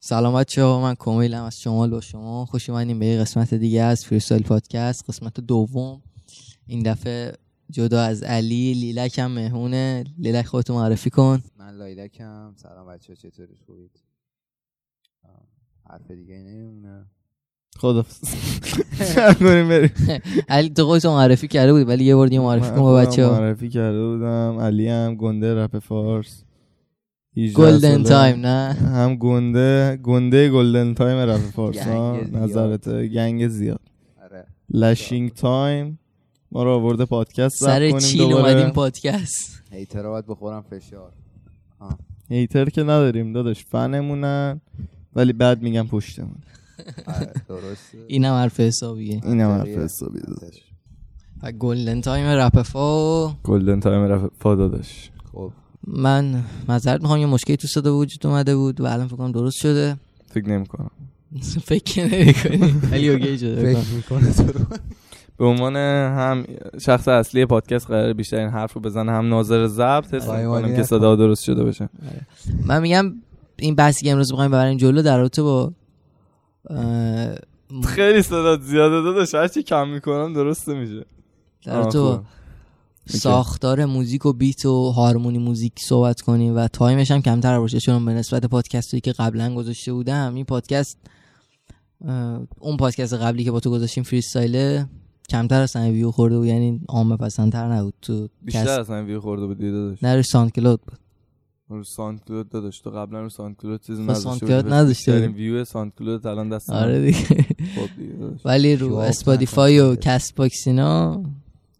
سلام بچه ها من کمیلم از شمال با شما. خوش اومدیم به یه قسمت دیگه از freestyle پادکست قسمت دوم. این دفعه جدا از علی لیلک هم مهمونه. لیلک خودتو معرفی کن. من لایلکم سلام بچه چطوری خوبید؟ حرف دیگه نمیمونه. خدافز کنیم بریم. علی تو خودتو معرفی کرده بودی ولی یه بار دیگه معرفی کن به بچه ها معرفی کرده بودم. علی هم گنده رپ فارس. 18 گلدن. تایم نه؟ هم گنده گنده گلدن تایم رپ فارس. نظرت گنگ زیاد. آره. لشینگ تایم ما رو آورده پادکست سر دوباره. اومدیم پادکست. هیترها باید بخورم فشار. هیتر که نداریم داداش فنمونن ولی بعد میگم پشتمون. آره درسته. اینم حرف حسابیه. اینم حرف منطقیه. حسابی داداش. و گلدن تایم رپ فا. Golden time رپ فا داداش. خب. من معذرت می‌خوام یه مشکلی تو صدا وجود اومده بود و الان فکر کنم درست شده. فکر نمی‌کنم. فکر نمی‌کنی. ولی okay شده فکر کنم. فکر می‌کنه تو رو. به عنوان هم شخص اصلی پادکست قرار بیشتر این حرف رو بزنه هم ناظر ضبط حس آره، می‌کنم مالی که. صدا درست شده باشه. من میگم این بحثی که امروز بخوایم ببریم جلو در رابطه با خیلی صدا زیاده داداش هرچی کم می‌کنم درسته میشه. در خوبه. ساختار موزیک و beat و هارمونی موزیک صحبت کنیم و تایمش هم کمتر باشه. چون به نسبت پادکستی که قبلا گذاشته بودم این پادکست اون پادکست قبلی که با تو گذاشتیم freestyle ه کمتر از ویو خورده بود. یعنی عامه پسندتر نبود. تو بیشتر از ویو خورده بودی داداش. نه روی SoundCloud بود. رو SoundCloud داداش. تو قبلا رو SoundCloud چیز بس نذاشته بیشترین بودی. view SoundCloud الان دست آره. دیگه. خب. ولی رو Spotify و. Castbox اینا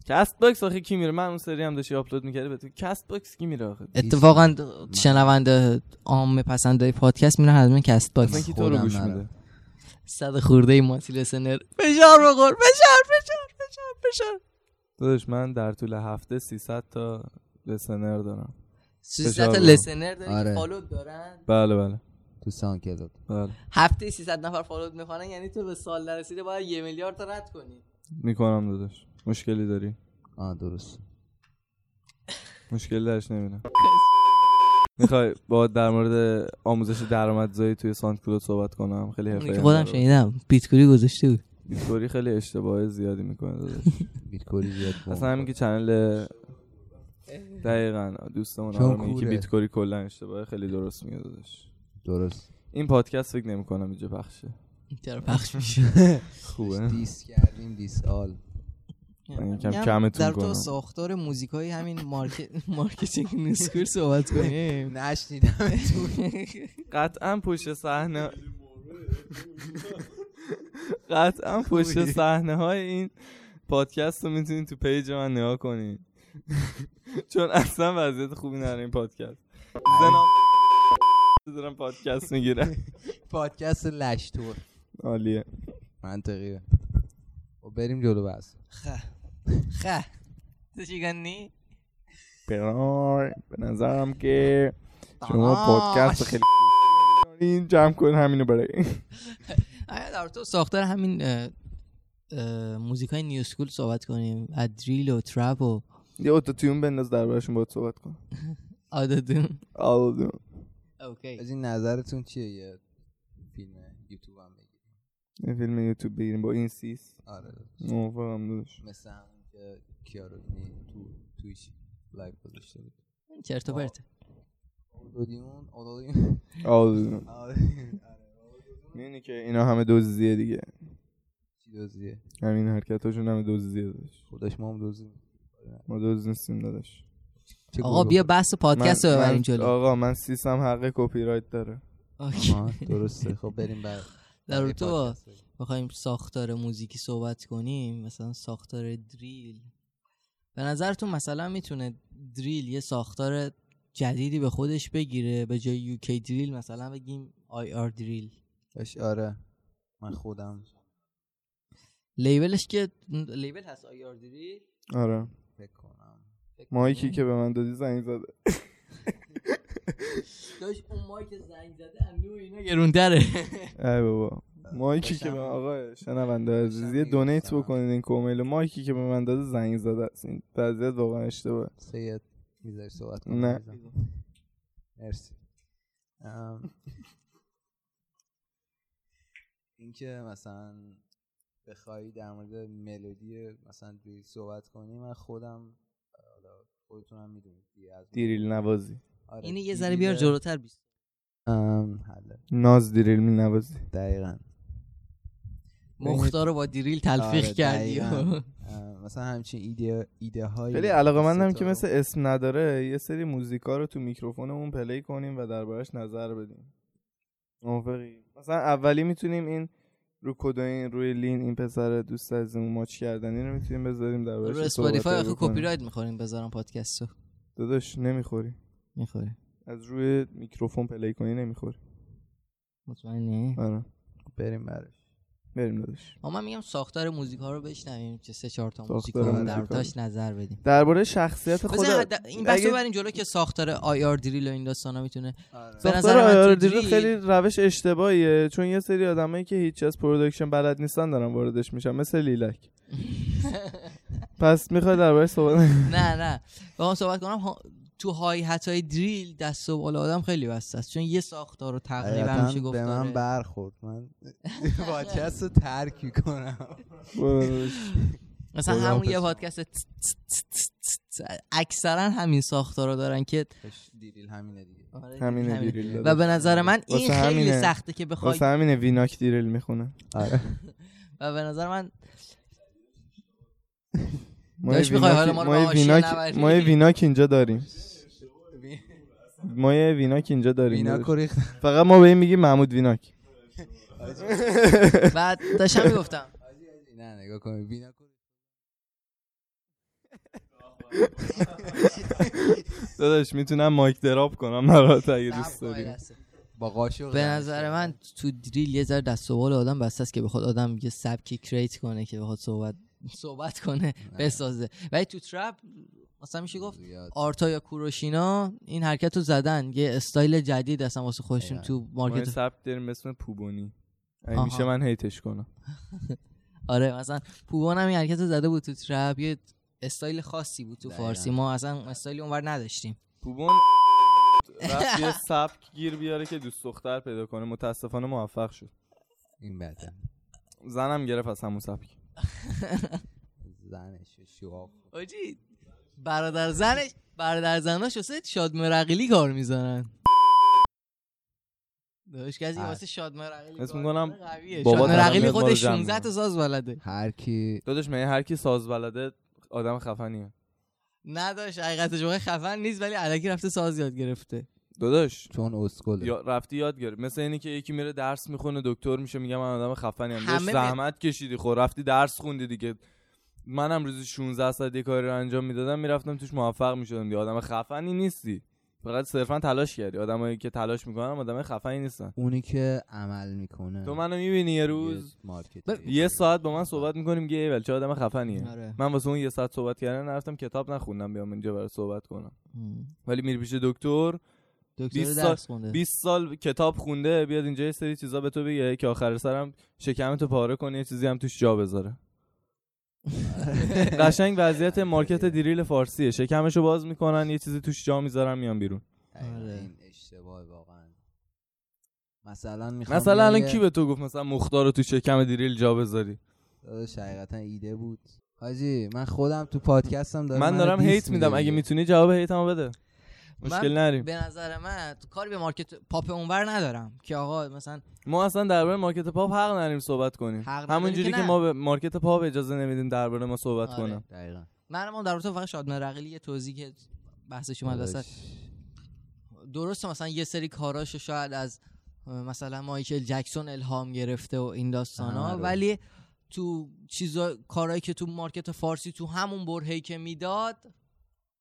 Castbox آخه کی میره؟ من اون سری هم داشتی آپلود می‌کردی به تو. کست باکس کی میره آخه؟ اتفاقا شنونده عام پسندای پادکست میرن حتما Castbox کی تو رو خودم گوش. میده؟ صد خورده ای monthly listener فشار بخور فشار فشار فشار فشار. داداش من در طول هفته 300 تا listener دارم. 300 فشار تا. listener داری آره. که follow ت دارن؟ بله بله. تو SoundCloud بله. هفته 300 نفر follow ت می‌کنن یعنی تو به سال نرسیده باید یه میلیارد تا رد کنی. می‌کنم داداش. مشکلی داری؟ آه درست. مشکلی درش نمیدم می‌خوای با در مورد آموزش درآمدزایی توی SoundCloud صحبت کنم؟ خیلی حرفه‌ای خودم شنیدم. بیتکوری گذاشته بود. بیتکوری خیلی اشتباه زیادی می‌کنه داداش. بیت کوری زیاد اصلا همین که channel دقیقا دوستمون آرام که. بیتکوری کلا اشتباه خیلی درست میگه درست. این پادکست فکر نمی‌کنم اینجا پخشه. چرا پخش میشه. خوبه. دیس کردیم دیس آل. یکم میگم کمتون در تو. ساختار موزیکای همین مارکت مارکتینگ نیسکور صحبت کنیم. نشنیدم قطعا پشت صحنه قطعا پشت صحنه های این پادکست رو می‌تونید تو پیج من نگاه کنید. چون اصلا وضعیت خوبی نداره این پادکست. زنا دارم پادکست می‌گیرم. پادکست لشتور. عالیه. منطقیه. و بریم جلو بس خه خه تو چی گنی؟ برای به نظرم که شما پادکست خیلی این جمع کن همینو برای. آیا در تو ساختار همین اه، اه، موزیک های new school صحبت کنیم. از دریل و trap و یه autotune بنداز دربارشون باید صحبت کن آدادون آلدون okay. از این نظرتون چیه؟ یه فیلم یوتیوب هم بگیریم. یه فیلم یوتیوب بگیریم با این سیس. آره موافقم داداش. مثل کیارولینی تو تویش live گذاشته بود؟ چرت و پرت اودودیون اودودیون آلدون آره می‌دونی که اینا همه دزدیه دیگه. چی دوزیه؟ همین حرکتاشون همه دزدیه داداش خودش ما هم دوزی ما دزد نیستیم داداش. آقا؟ بیا بحث پادکست رو من- ببریم جلو. آقا من سیسم حق کپی رایت داره. درسته. خب بریم بعد در تو. بخوایم ساختار موزیکی صحبت کنیم مثلا ساختار دریل. به نظرتون مثلا می‌تونه دریل یه ساختار جدیدی به خودش بگیره به جای UK drill مثلا بگیم IR drill. آره. من خودم. label ش که label هست IR drill؟ آره. فکر کنم. فکر mic ی؟ که به من دادی زنگ زده. داشت اون mic زنگ زده انو اینا گرونتره. ای بابا. mic ی که به آقا شنونده عزیز یه donate بکنید این کومیل mic ی که به من داده زنگ زده است. این وضعیت واقعا اشتباه. سید می‌ذاری صحبت کنم نه. مرسی. اینکه مثلا بخوای در مورد ملودی مثلا دریل صحبت کنی من خودم حالا خودتونم می‌دونید دیریل نوازی. آره، اینو یه ذره بیار جلوتر بیست. ناز دیریل می نوازی دقیقا. مختار رو با دیریل تلفیق آره، کردی. مثلا همچین ایده ایده های خیلی علاقه مندم که مثل اسم نداره یه سری موزیکا رو تو میکروفونمون play کنیم و دربارش نظر بدیم. موافقی؟ مثلا اولی می‌تونیم این رو کدوین روی لین این پسر دوست عزیزمون ماچ کردنی رو می‌تونیم بذاریم دربارش رو Spotify آخه. کپی رایت می‌خوریم بذارم پادکستو. داداش نمی‌خوری. می‌خوره از روی میکروفون play کنی نمی‌خوری. مطمئنی؟ آره. بریم برش. بریم داداش اما من میگم ساختار موزیک ها رو بشنویم چه سه چهار تا موزیک رو در. تاش نظر بدیم درباره شخصیت خود این بحث رو اگه- بریم جلو که ساختار IR drill و این داستانا می‌تونه آره. به نظر IR drill drill- خیلی روش اشتباهیه چون یه سری آدمایی که هیچ از production بلد نیستن دارن واردش میشن مثل لیلک پس می‌خوای درباره صحبت نه نه بخوام صحبت کنم تو های های دریل دست و بالا آدم خیلی بسته است چون یه ساختار رو تقریبا میشه گفت به من. برخورد من پادکست رو ترک می‌کنم مثلا همون یه. پادکست اکثرا همین ساختار رو دارن که دیریل همینه دیگه آره، همینه. دیریل و. به نظر من این خیلی. سخته که بخوای واسه همینه ویناک دیریل می‌خونه آره و به نظر من ما یه داشت می‌خوای حالا ویناک ما رو ما یه به حاشیه ویناک نبری؟ ما یه ویناک اینجا داریم ما یه ویناک اینجا داریم. وینا داداش. کوریخ فقط ما به این میگیم محمود ویناک. بعد داشتم می‌گفتم. نه نگاه کن وینا کوریخ داداش می‌تونم mic drop کنم برات اگه دوست داری. با قاشق به نظر من تو دریل یه ذره دست و بال آدم بسته است که بخواد آدم یه سبکی create کنه که بخواد صحبت صحبت کنه بسازه. ولی تو trap مثلا میشه گفت زیاد. آرتا یا کوروشینا این حرکت رو زدن یه استایل جدید اصلا واسه خودشون. تو market. سبت داریم اسم پوبونی. میشه من hate ش کنم. آره مثلا پوبان هم این حرکت رو زده بود تو trap یه استایل خاصی بود تو. فارسی. ما اصلا استایلی اونور نداشتیم. پوبون رفت یه سبک گیر بیاره که دوست دختر پیدا کنه. متاسفانه موفق شد. این بده زنم گرفت از همون سبک. زنش شواب آجی برادر زنش برادر زناش واسه شاد مرقلی کار می‌زنن. داشت کسی واسه شاد مرقلی اسم قویه. بابا خودش جمع. 16 تا ساز بلده. هر کی داداش من هر کی ساز بلده آدم خفنیه. نداشت حقیقتش واقعا خفن نیست ولی الکی رفته ساز یاد گرفته. داداش. چون اسکل یا رفتی یاد گرفت. مثل اینی که یکی میره درس می‌خونه دکتر میشه میگه من آدم خفنی ام همه می- زحمت کشیدی خب رفتی درس خوندی دیگه. منم روزی 16 ساعت یه کاری رو انجام می‌دادم می‌رفتم توش موفق می‌شدم. دیگه آدم خفنی نیستی. فقط صرفا تلاش کردی. آدمایی که تلاش می‌کنن آدم خفنی نیستن. اونی که عمل می‌کنه. تو منو می‌بینی یه روز؟ یه ساعت با من صحبت می‌کنیم میگه ایول چه آدم خفنیه. آره. من واسه اون یه ساعت صحبت کردن نرفتم کتاب نخوندم بیام اینجا برای صحبت کنم. ولی میری پیش دکتر دکتر 20 درس خونده. 20 سال کتاب خونده بیاد اینجا یه سری چیزا به تو بگه. که آخر سرم شکمتو پاره کنه یه چیزی هم توش جا بذاره. قشنگ وضعیت market drill فارسیه. شکمشو باز می‌کنن یه چیزی توش جا می‌ذارن میان بیرون. آره. این اشتباه واقعا. مثلا می‌خوام مثلا الان کی به تو گفت مثلا مختار رو تو شکم دیریل جا بذاری؟ داداش حقیقتا ایده بود. حاجی من خودم تو پادکستم دارم من دارم hate میدم. اگه. می‌تونی جواب hate مو بده. مشکل نریم به نظر من تو کاری به market پاپ اونور ندارم که آقا مثلا ما اصلا درباره market پاپ حق نداریم صحبت کنیم همونجوری که که. ما به market پاپ اجازه نمیدیم درباره ما صحبت آره. کنم دقیقا من ما در رابطه فقط شادمهر عقیلی یه توضیح که بحثش اومد وسط داداش، درسته مثلا یه سری کاراشو شاید از مثلا مایکل جکسون الهام گرفته و این داستان ها آره. ولی تو چیزا کارهایی که تو market فارسی تو همون برهه‌ای که می‌داد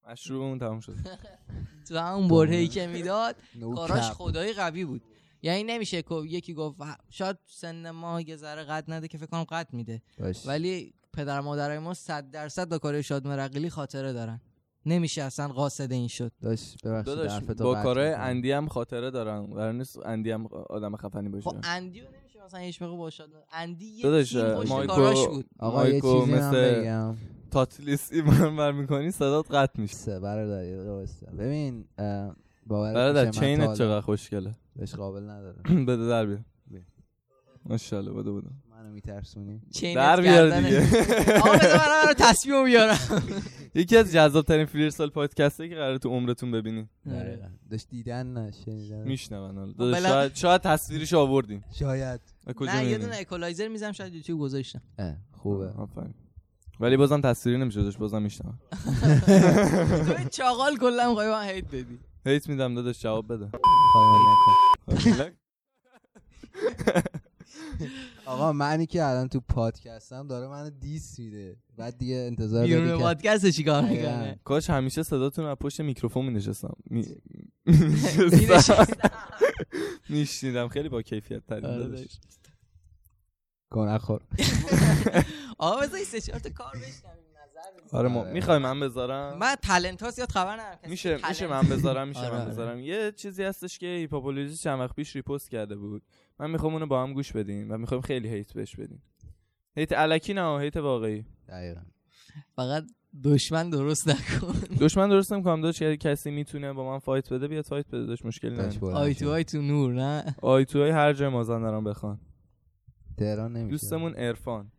مشروبمون تموم شد. تو همون برهه‌ای که می‌داد کاراش کپ. خدایی قوی بود. یعنی نمیشه که یکی گفت شاید سن ما یه ذره قد نده که فکر کنم قد میده. ولی پدر مادرای ما صد درصد با کار شاد مرقلی خاطره دارن. نمیشه اصلا قاصد این شد. داشت ببخشید با کارهای. اندی هم خاطره دارن قرار نیست اندی هم آدم خفنی باشه. خب اندیو نمیشه مثلا هیچ موقع با شاد اندی یه مایکو- بود. آقا یه چیزی مثل- بگم. تاتلیسی من بر می‌کنی صدات قطع میشه. برادر یه وایسا. ببین اه، باورت برادر چینت چقدر خوشگله؟ بهش قابل نداره. بده در بیا. ماشاءالله بده بده. منو میترسونی؟ چینت در بیار دیگه. آقا بذار من برای تصمیم بیارم. یکی از جذاب ترین فریستایل پادکسته که قراره تو عمرتون ببینین دقیقاً. داشت دیدن نه شنیدن میشنون. بله. شاید شاید تصویرش آوردیم. شاید. کجا نه یه؟ دونه اکولایزر میزم شاید یوتیوب گذاشتم. خوبه. آفرین. ولی بازم تصویری نمیشه داشت بازم میشنم تو چاقال کلا می‌خوای من هیت بدی. هیت میدم داداش جواب بده. خواهی نکن. آقا منی که الان تو پادکستم داره منو دیس میده. بعد دیگه انتظار داری بیرون که پادکست چیکار دقیقاً. می‌کنه؟ کاش همیشه صداتون از پشت میکروفون می نشستم میشنیدم. خیلی با کیفیت ترین آره داداش. گناه خور. آقا بذار این سه چهار تا کار بدیم. آره ما آره. می‌خوای من بذارم؟ من تالنت ها زیاد خبر ندارم میشه میشه من بذارم میشه آره، من آره. بذارم. یه چیزی هستش که هیپاپولوژی چند وقت پیش ریپوست کرده بود. من می‌خوام اونو با هم گوش بدیم و می‌خوام خیلی هیت بهش بدیم هیت الکی نه هیت واقعی. دقیقا. فقط دشمن درست نکن. دشمن درست نمی‌کنم داشت اگه کسی می‌تونه با من فایت بده بیاد فایت بده داشت مشکلی بلند آی. تو آی تو نور نه؟ آی تو های هر جای مازن دارم بخوان. تهران نمیشه. دوستمون ارفان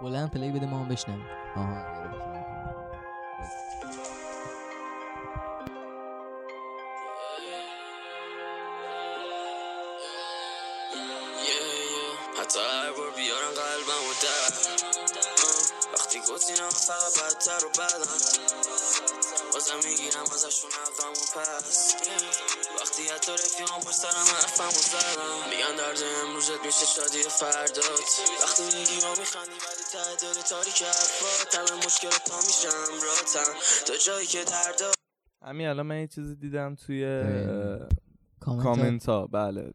بلند پلی بده ما هم بشنویم. آها بیارن قلبم و در آه، وقتی گفتینم فقط بدتر و بدم. بازم وقتی حتی رفیقام پشت سرم حرفم و زدم. میگن درد امروزت میشه شادی فردات. وقتی میگی ما میخندی ولی ته دل تاریک حرفات همه مشکلات تا میشم راتم تا جایی که دردا همین الان من یه چیزی دیدم توی. کامنت ها بله.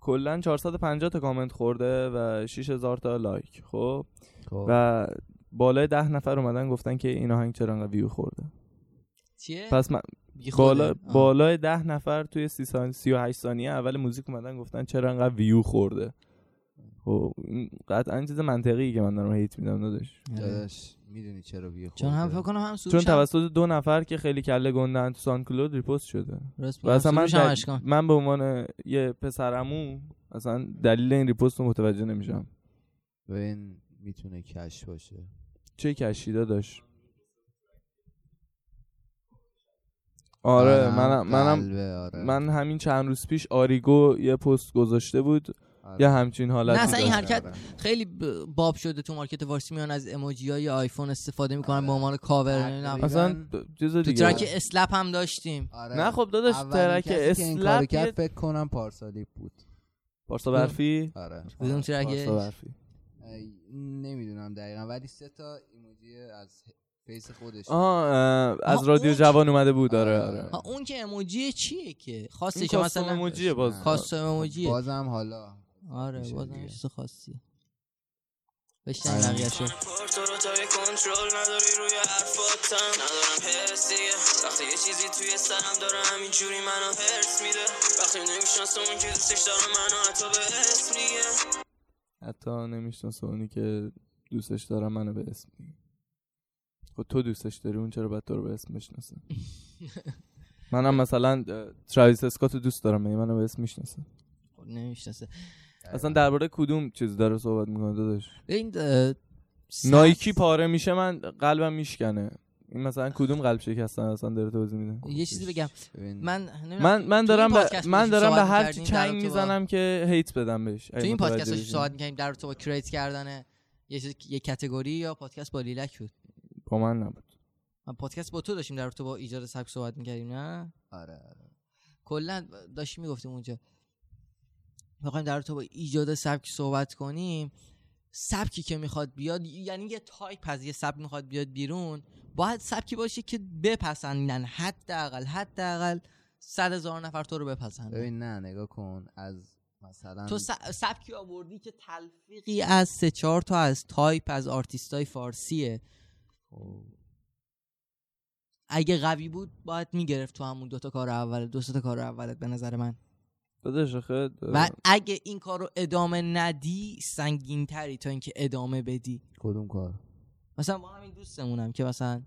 کلا 450 تا کامنت خورده و 6000 تا like. خب؟ خب. و بالای ده نفر اومدن گفتن که این آهنگ چرا انقدر ویو خورده. چیه؟ پس من. بالا. بالای ده نفر توی 30 ثانیه 38 ثانیه اول موزیک اومدن گفتن چرا انقدر ویو خورده. خب این قطعا چیز منطقی که من دارم هیت میدم داداش. داداش می‌دونی چرا بی چون هم فکر کنم هم چون توسط دو نفر که خیلی کله گندن تو سان کلود ریپوست شده. راست و اصلا من, دل-. من به عنوان یه پسرمو اصلا دلیل این ریپوست رو متوجه نمیشم. ببین می‌تونه کش باشه. چه کشیده داشت آره منم منم آره. من همین چند روز پیش آریگو یه پست گذاشته بود آره. یه همچین حالتی نه اصلا این. حرکت آره. خیلی باب شده تو market فارسی میان از emoji های آیفون استفاده می‌کنن به عنوان کاور. اصلا چیز تو دیگه track slap هم داشتیم آره. نه خب داداش track slap کرد فکر کنم پارسالی بود پارسا برفی آره کدوم track پارسا برفی نمی‌دونم دقیقا ولی سه تا emoji از face خودش. آه از رادیو جوان اومده بود آره. آره. آره. ها، اون که emoji چیه که؟ خاصش مثلا emoji ه باز. custom emoji ه. بازم حالا آره بازم چیز خاصیه. بشنویم آره. بقیه‌شو. تو رو تا یه کنترل نداری روی حرفاتم. ندارم حس دیگه وقتی یه چیزی توی سرم داره همینجوری منو حرص میده. وقتی نمی‌شناسه اون که دوستش داره منو حتی به اسم میگه. حتی نمی‌شناسه اونی که دوستش دارم منو به اسم میگه. خب تو دوستش داری اون چرا باید تو رو به اسم بشناسه؟ منم مثلا اه، تراویس اسکاتو دوست دارم مگه منو به اسم می‌شناسه. خب، نمی‌شناسه. اصلا درباره کدوم چیز داره صحبت می‌کنه داداش؟ این نایکی پاره میشه من قلبم میشکنه. این مثلا کدوم قلب شکستن اصلا داره توضیح میده؟ یه چیزی بگم. من من من تو دارم به من دارم به هر چی چنگ می‌زنم که هیت بدم بهش تو این پادکست داشتیم داشتیم صحبت می‌کردیم در رابطه با create کردن یه چیز یه category یا پادکست با لیلک بود؟ با من نبود. من پادکست با تو داشتیم در رابطه با ایجاد سبک صحبت می‌کردیم نه؟ آره آره. کلا داشتیم می‌گفتیم اونجا می‌خوایم در رابطه با ایجاد سبک صحبت کنیم. سبکی که می‌خواد بیاد یعنی یه تایپ از یه سبک می‌خواد بیاد بیرون باید سبکی باشه که بپسندن حداقل حداقل صد هزار نفر تو رو بپسندن. ببین نه نگاه کن. از مثلا تو سبکی آوردی که تلفیقی از سه چهار تا از تایپ از آرتیستای فارسیه. اگه قوی بود باید می‌گرفت تو همون دوتا کار اول. دو تا کار اولت به نظر من. داداش و اگه این کار رو ادامه ندی سنگین تری تا اینکه ادامه بدی. کدوم کار؟ مثلا با همین دوستمونم که مثلا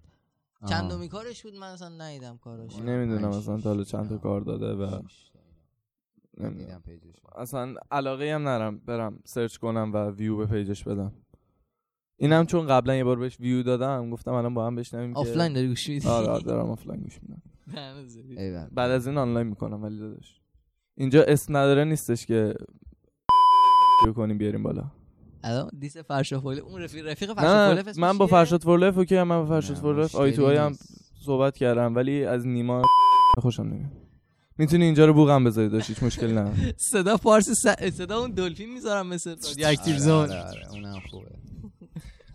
آها. چندمی کارش بود من اصلا ندیدم کارش. نمی‌دونم پنج، مثلا تا حالا چند تا. کار داده و. نمی‌دونم. اصلا علاقه هم ندارم برم search کنم و view به page ش بدم. اینم چون قبلا یه بار بهش ویو دادم گفتم الان با هم بشنویم که- آفلاین داری گوش میدی؟ آره آره، دارم آفلاین گوش میدم. بعد از این آنلاین می‌کنم ولی داداش. اینجا اسم نداره نیستش که کنیم بیاریم بالا. الان diss فرشاد فورلفه اون رفیق رفیق نه، من با فرشاد فورلف اوکی من با فرشاد نه، فورلف eye to eye هم. صحبت کردم ولی از نیما خوشم نمیاد. می‌تونی اینجا رو بوقم بذاری داش هیچ مشکل نه. صدا فارسی صدا اون دلفین می‌ذارم مثل اکتیو زون. آره آره اونم خوبه.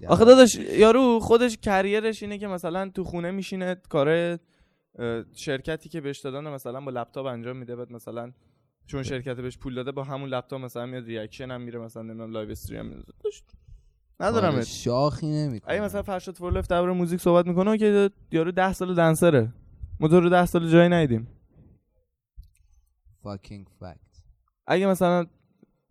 آخه داداش یارو خودش career ش اینه که مثلا تو خونه میشینه کار شرکتی که بهش دادن مثلا با لپتاپ انجام میده بعد مثلا چون شرکت بهش پول داده با همون لپتاپ مثلا میاد reaction هم میره مثلا نمی‌دونم live stream میده ندارم شاخی نمی‌کنه. اگه مثلا فرشاد فورلف درباره موزیک صحبت می‌کنه که یارو 10 سال dancer ه. ما تو رو 10 سال جایی ندیدیم. Fucking fact. اگه مثلا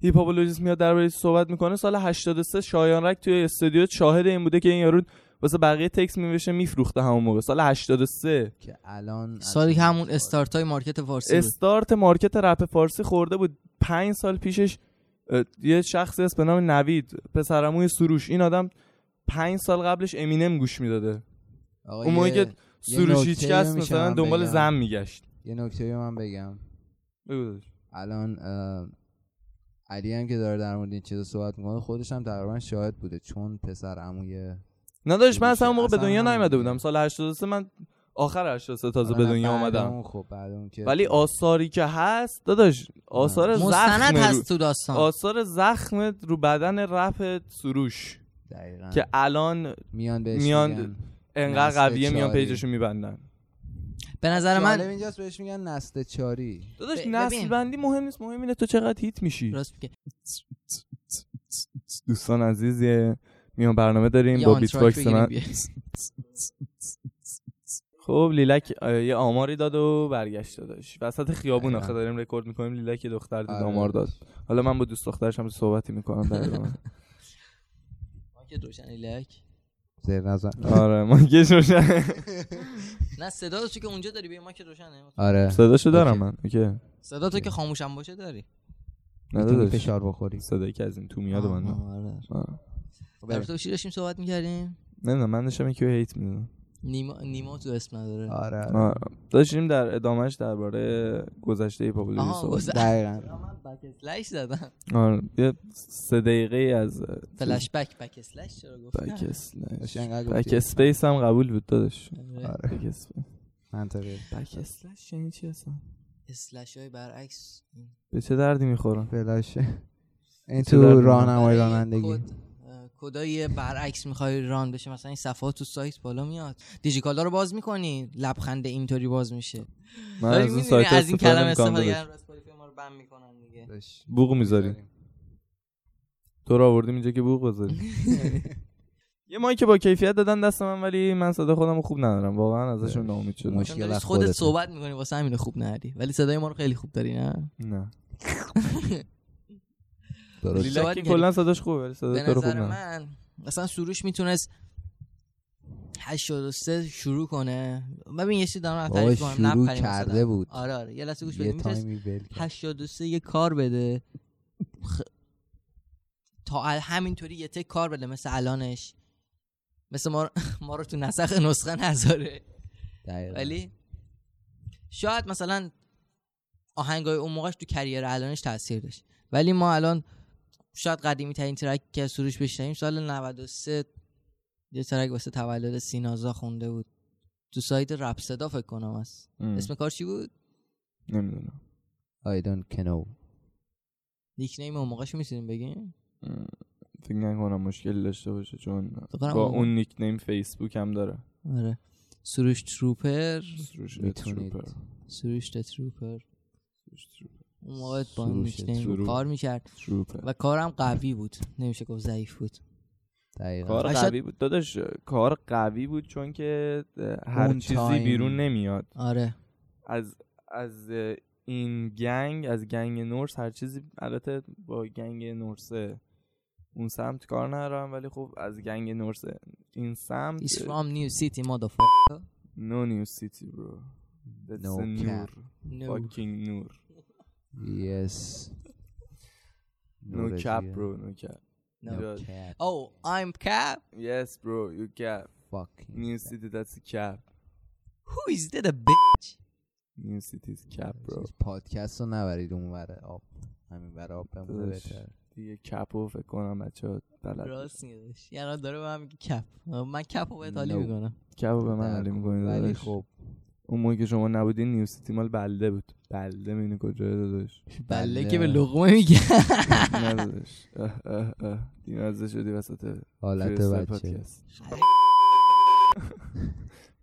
هیپ‌هاپولوژیست میاد درباره صحبت می‌کنه؟ سال 83 شایان رک توی استودیو شاهد این بوده که این یارو واسه بقیه text می‌نوشته میفروخته همون موقع. سال 83 که الان سالی که همون استارت های market فارسی بود. start market رپ فارسی خورده بود. پنج سال پیشش یه شخصی هست به نام نوید پسرعموی سروش. این آدم پنج سال قبلش امینم گوش می‌داده. آقا اون موقعی که سروش نکته هیچ کس میشه مثلا دنبال. زن میگشت. یه نکته من بگم. بگو. الان علی هم که داره در مورد این چیزا صحبت می‌کنه خودش هم تقریبا شاهد بوده چون پسر عموی نداشت من اصلا اون موقع به دنیا نیومده. بودم. سال 83 من آخر 83 تازه به حالا دنیا آمدم اون خب بعد اون که ولی آثاری که هست داداش آثار مستند زخم رو هست تو داستان. آثار زخم رو بدن رپ سروش دقیقاً. که الان میان بهش میان انقدر قویه میان. page شو میبندن. به نظر من اینجاست بهش میگن نسل چاری داداش نسل. بندی مهم نیست مهم اینه تو چقدر hate میشی راست میگه دوستان عزیز یه میان برنامه داریم یه با beatbox من. خب لیلک یه آماری داد و برگشت داداش وسط خیابون. آخه داریم رکورد می‌کنیم لیلک یه دختر دید آره. آمار داد حالا من با دوست دخترش هم صحبتی می‌کنم در ادامه. mic ت روشن ایلک زیر نظر. آره mic یش روشن. نه صدا تو که اونجا داری بیا mic ت روشنه. آره. صداشو دارم. من اوکی. صدا تو که خاموشم باشه داری. نه. فشار بخوری. صدایی که از این تو میاد من آره. آره. در تو چی داشتیم صحبت می‌کردیم؟ نمی‌دونم من داشتم یکی hate می‌دونم نیما نیما تو اسم نداره. آره آره. داشتیم در ادامهش درباره گذشته پاپولوژی صحبت گذشته. دقیقاً. من backslash زدم. آره یه سه دقیقه از flashback backslash چرا گفتم backslash back. space هم قبول بود داداش. آره. آره. backspace منطقی. backslash یعنی چی اصلا؟ slash های برعکس. به چه دردی می‌خورم فلاشه این تو؟ راهنمای برای رانندگی. کدای برعکس می‌خوای run بشه مثلا این صفحات تو سایت بالا میاد. دیجیکالا رو باز می‌کنی لبخند اینطوری باز میشه. من از این سایت از این کلمه استفاده Spotify ما رو ban می‌کنن دیگه. بوق می‌ذاری تو رو آوردیم اینجا که بوق بذاری یه mic با کیفیت دادن دست من ولی من صدا خودم رو خوب ندارم. واقعا ازشون ناامید شدم. مشکل خودت. صحبت می‌کنی واسه همین خوب نداری. ولی صدای ما رو خیلی خوب داری نه؟ نه. درست. کلا صداش خوبه به صدا تو رو خوب نظر نه من مثلا سروش می‌تونست 83 شروع کنه ببین یه چیزی دارم تعریف کنم شروع کرده. بود. آره آره یه لحظه گوش بده می‌تونست تایمی ول کرد. 83 یه کار بده خ... تا همینطوری یه تک کار بده مثل الانش مثل ما, رو- ما رو تو نسخ نسخه نذاره. ولی شاید مثلا آهنگای اون موقعش تو کریر الانش تاثیر داشت ولی ما الان شاید قدیمی ترین ترک که سروش بشنویم سال 93 یه ترک واسه تولد سینازا خونده بود تو سایت رپ صدا فکر کنم است. اسم کار چی بود نمی‌دونم I don't know نیک نیم اون موقعش می‌تونیم بگیم ام. فکر نکنم مشکلی داشته باشه چون با اون- اون نیک نیم فیسبوک هم داره آره سروش تروپر سروش. تروپر. سروش تروپر سروش تروپر. اون موقع با. کار می‌کرد. و کارم قوی بود. نمیشه گفت ضعیف بود. دقیقاً. کار قوی بود. داداش کار قوی بود چون که هر چیزی تایم. بیرون نمیاد. آره. از از این گنگ از گنگ نورس هر چیزی البته با گنگ نورسه اون سمت کار ندارم ولی خب از گنگ نورس این سمت He's from New City motherfucker. No new city bro. That's No a cap. نور No. fucking نور Yes. No cap bro no cap No. No Yeah. cap. Oh, I'm Cap. Yes bro you cap Fucking New City that's a cap Who is that a bitch? New City's cap bro چیز پادکست رو نبرید اون وره آب همین وره آب بمونه داداش. بهتر دیگه کپ رو فکر کنم بچه ها بلد راست میگه یعنی داره به من میگه کپ من کپ رو بهت حالی No. می‌کنم کپ رو به من علی کن. می‌کنی ولی داداش خب اون موقع که شما نبودین نیو سیتی مال بلده بود. بلده می‌بینی کجا داداش. بله بله. که به لقمه میگه. نه داداش. اه اه اه. دیمزه شدی وسط حالت بچه.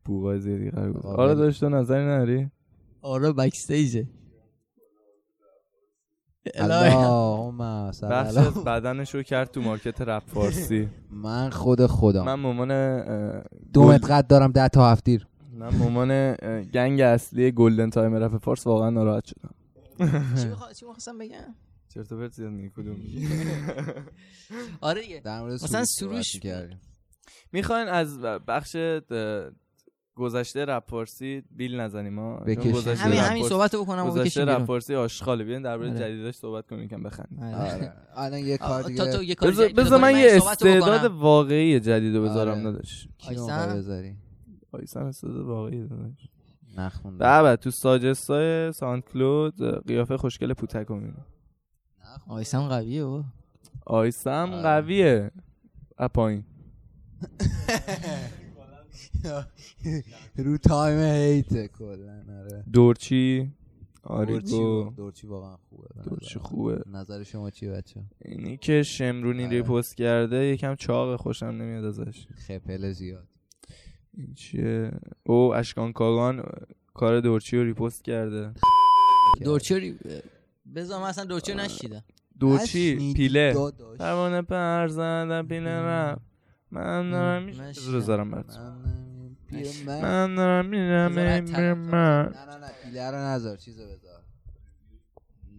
بوغای زیادی قرار بود. آقا آره ولی- داشت تو نظری نداری؟ آره بکستیجه بخش بدنش رو کرد تو مارکت رپ فارسی. من خود خودم. من مامان دو متر قد دارم ده تا هفتیر من اه، gang اصلی golden time رپ فارس واقعا ناراحت شدم چی می‌خوا- چی می‌خواستم بگم چرت و پرت زیاد میگی کدوم آره دیگه در مورد مثلا سروش. می‌خواین از بخش گذشته رپ فارسی بیل نزنیم ما. گذشته همین همین صحبت رو بکنم و گذشته رپ. فارسی آشغاله بیاین درباره آره. جدیدش صحبت کنیم یکم بخندیم آره. آره الان یه کار دیگه بذار من یه استعداد. واقعی جدید رو بذارم آره. داداش کی آیسن؟ استعداد واقعی داداش. نخوندم. بعد تو ساجستای ساوند کلود قیافه خوشگل پوتک رو می‌بینی. آیسم قویه بابا آیسم آره. قویه. اپاین رو تایم هیته کلا آره. دورچی دورچی آریگو دورچی واقعا خوبه به دورچی نظرم. خوبه. نظر شما چیه بچه اینی که شمرونی آره. ریپوست کرده یکم چاق خوشم نمیاد ازش. خپل زیاد. چیه؟ او اشکان کاغان کار دورچی رو ریپوست کرده. دورچی رو بذار من اصلا دورچی رو نشیدم. دورچی پیله. پروانه پر زدن پیله رفت. من دارم میشه. بذارم برات. من دارم میرم من. نه نه نه پیله رو نذار چیزو بذار.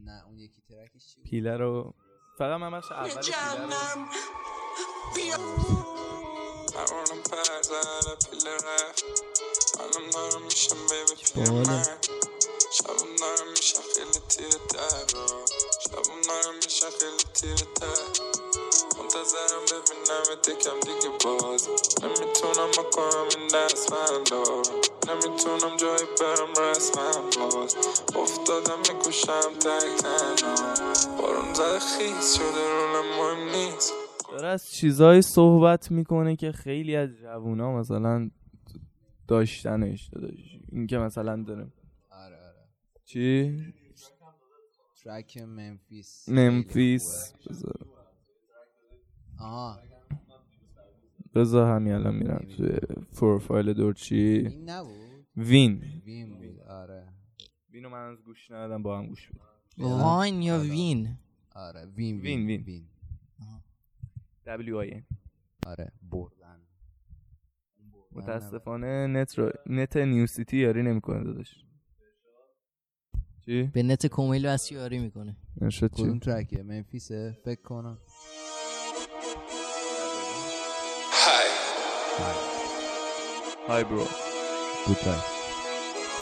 نه اون یکی ترکش؟ پیله رو فقط من بخش اول پیله رو پروانه پر زده پیله رفت منم دارم میشم بیبی پیر باله. من شبم دارم خیلی تیره تر شبم دارم میشم خیلی تیره تر منتظرم ببینم تکم دیگه باز نمی‌تونم بکنم این دست من دارم نمی‌تونم جایی برم رسمم باز افتادم می‌کشم تک تنها بارون زده خیس شده رولم مهم نیست داره از چیزایی صحبت می‌کنه که خیلی از جوونا مثلا داشتنش داداش. این که مثلا داره آره آره. چی؟ ترک ممفیس خیلی بذار. آها. بذار همین الان میرم توی پروفایل دورچی این نبود؟ win. ویم بود آره. win و من از گوش ندادم با هم گوش بدم واین یا وین؟ آره وین، وین وین. وین. W I N آره بردن. متاسفانه نت رو نت نیو سیتی یاری نمی‌کنه داداش. چی؟ به نت کومیل بس یاری می‌کنه. نشد کدوم چی ترکیه؟ ممفیسه فکر کنم. های های برو بود